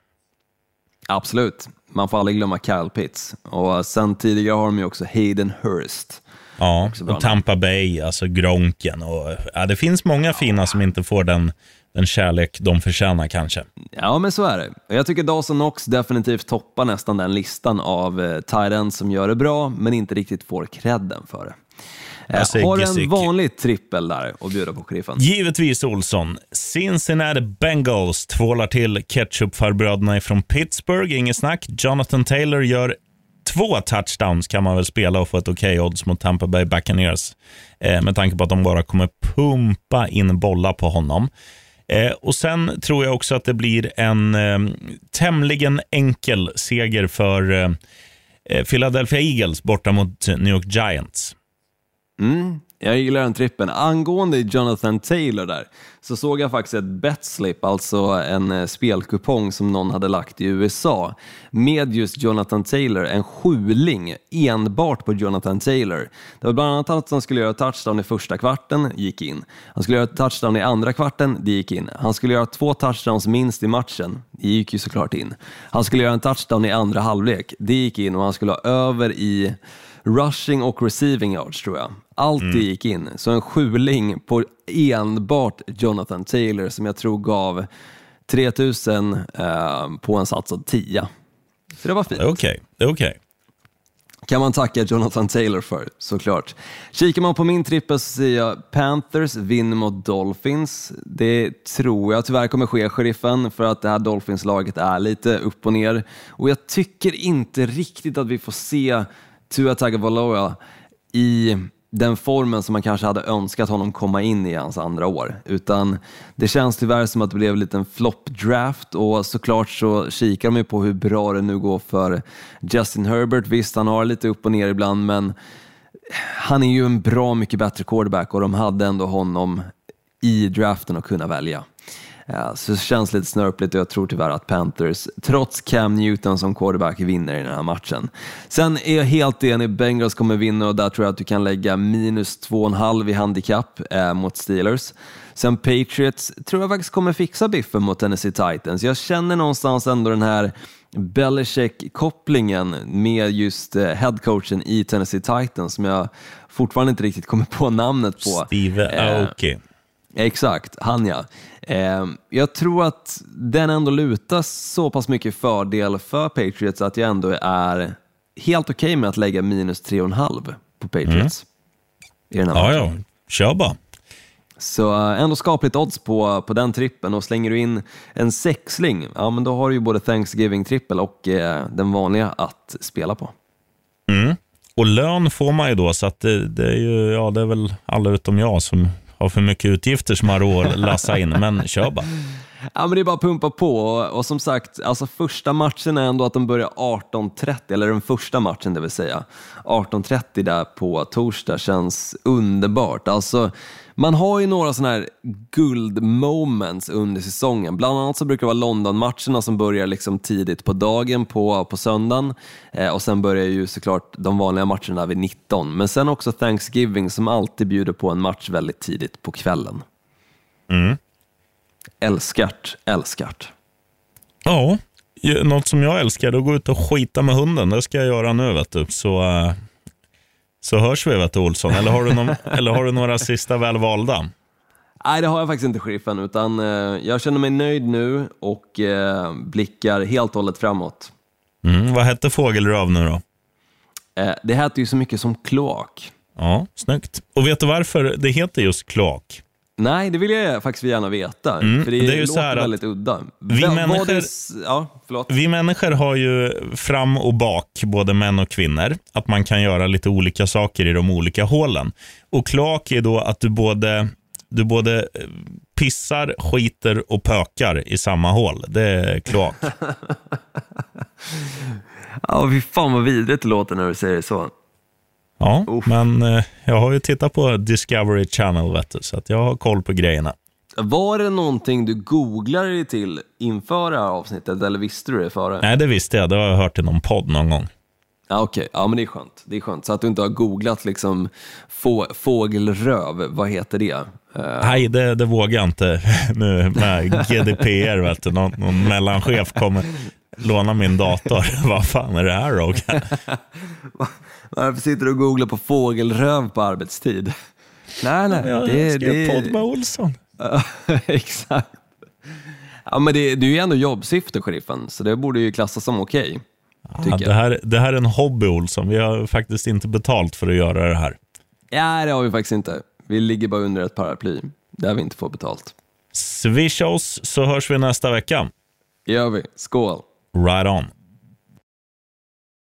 Absolut, man får aldrig glömma Kyle Pitts. Och sen tidigare har de ju också Hayden Hurst. Ja, och Tampa Bay, alltså Gronken. Och, ja, det finns många fina som inte får den, den kärlek de förtjänar kanske. Ja, men så är det. Jag tycker Dawson Knox definitivt toppar nästan den listan av eh, tight som gör det bra, men inte riktigt får credden för det. Eh, Jag har en vanlig trippel där att bjuda på sheriffen? Givetvis Olsson. Cincinnati Bengals tvålar till ketchup-farbröderna från Pittsburgh. Inget snack. Jonathan Taylor gör två touchdowns kan man väl spela och få ett okej odds mot Tampa Bay Buccaneers. Eh, med tanke på att de bara kommer pumpa in bollar på honom. Eh, och Sen tror jag också att det blir en eh, tämligen enkel seger för eh, eh Philadelphia Eagles borta mot New York Giants. Mm, jag gillar den trippen. Angående Jonathan Taylor där, så såg jag faktiskt ett betslip, alltså en eh, spelkupong som någon hade lagt i USA, med just Jonathan Taylor, en sjuling enbart på Jonathan Taylor. Det var bland annat att han skulle göra touchdown i första kvarten, gick in. Han skulle göra touchdown i andra kvarten, det gick in. Han skulle göra två touchdowns minst i matchen, det gick ju såklart in. Han skulle göra en touchdown i andra halvlek, det gick in och han skulle ha över i rushing och receiving yards tror jag. Allt det gick in. Så en sjuling på enbart Jonathan Taylor som jag tror gav 3000 eh, på en satsad 10. Så det var fint. Okej. Är okej. kan man tacka Jonathan Taylor för, såklart. Kikar man på min trippel så ser jag Panthers vinner mot Dolphins. Det tror jag tyvärr kommer ske, sheriffen, för att det här Dolphins-laget är lite upp och ner. Och jag tycker inte riktigt att vi får se Tua Tagovailoa i den formen som man kanske hade önskat honom komma in i hans andra år. Utan det känns tyvärr som att det blev en liten flop-draft och såklart så kikar de ju på hur bra det nu går för Justin Herbert. Visst, han har lite upp och ner ibland, men han är ju en bra mycket bättre quarterback och de hade ändå honom i draften att kunna välja. Ja, så det känns lite snörpligt och jag tror tyvärr att Panthers, trots Cam Newton som quarterback, vinner i den här matchen. Sen är jag helt enig, Bengals kommer vinna och där tror jag att du kan lägga minus 2,5 i handikapp eh, mot Steelers. Sen Patriots tror jag faktiskt kommer fixa biffen mot Tennessee Titans. Jag känner någonstans ändå den här Belichick-kopplingen med just eh, headcoachen i Tennessee Titans som jag fortfarande inte riktigt kommer på namnet på. Steve Eh, Aoki. Exakt, han ja. Eh, jag tror att den ändå lutar så pass mycket fördel för Patriots att jag ändå är helt okej med att lägga minus 3,5 på Patriots. I den här Ja, matchen. ja. Kör bara. Så eh, ändå skapligt odds på, på den trippen och slänger du in en sexling, ja men då har du ju både Thanksgiving-trippel och eh, den vanliga att spela på. Och lön får man ju då, så att det, det är ju, ja det är väl alla utom jag som har för mycket utgifter som har råd att lassa in, men kör bara. Ja men det är bara att pumpa på och, och som sagt, alltså första matchen är ändå att de börjar 18.30, eller den första matchen det vill säga. 18.30 där på torsdag känns underbart. Alltså, man har ju några sådana här guldmoments under säsongen. Bland annat så brukar det vara London-matcherna som börjar liksom tidigt på dagen på, på söndagen eh, och sen börjar ju såklart de vanliga matcherna vid 19. Men sen också Thanksgiving som alltid bjuder på en match väldigt tidigt på kvällen. Älskart, älskart. Ja, något som jag älskar är att gå ut och skita med hunden. Det ska jag göra nu vet du. Så, eh, så hörs vi vet Olsson. Eller har du, någon, eller har du några sista väl valda? Nej, det har jag faktiskt inte, sheriffen, utan eh, jag känner mig nöjd nu och eh, blickar helt och hållet framåt. Mm, vad hette fågelröv nu då? Eh, det heter ju så mycket som kloak. Ja, snyggt. Och vet du varför det heter just kloak? Nej, det vill jag faktiskt gärna veta, för det, Mm, det är ju låter här väldigt udda. vi Vem- människor- det Ja. Vi människor har ju fram och bak, både män och kvinnor, att man kan göra lite olika saker i de olika hålen. Och kloak är då att du både, du både eh, pissar, skiter och pökar i samma hål. Det är kloak. Ja, fy fan vad vidrigt det låter när du säger det så. Ja, men eh, jag har ju tittat på Discovery Channel, vet du, så att jag har koll på grejerna. Var det någonting du googlade dig till inför det här avsnittet, eller visste du det före? Nej, det visste jag. Det har jag hört i någon podd någon gång. Ja, Okej, ja men det är skönt. Det är skönt. Så att du inte har googlat liksom få, fågelröv, vad heter det? Eh, Nej, det, det vågar jag inte nu med GDPR. Vet du. Någon, någon mellanchef kommer låna min dator. Vad fan är det här Rogan? Varför sitter du och googlar på fågelröv på arbetstid? Nej, nej. Jag det, ska göra podd det, med Olsson. exakt. Ja, men det, det är ju ändå jobbsyfte, sheriffen, så det borde ju klassas som okej. Ja, tycker det, här, det här är en hobby Olsson. Vi har faktiskt inte betalt för att göra det här. Ja, det har vi faktiskt inte. Vi ligger bara under ett paraply, där vi inte får betalt. Swisha oss så hörs vi nästa vecka. Det gör vi. Skål! Right on.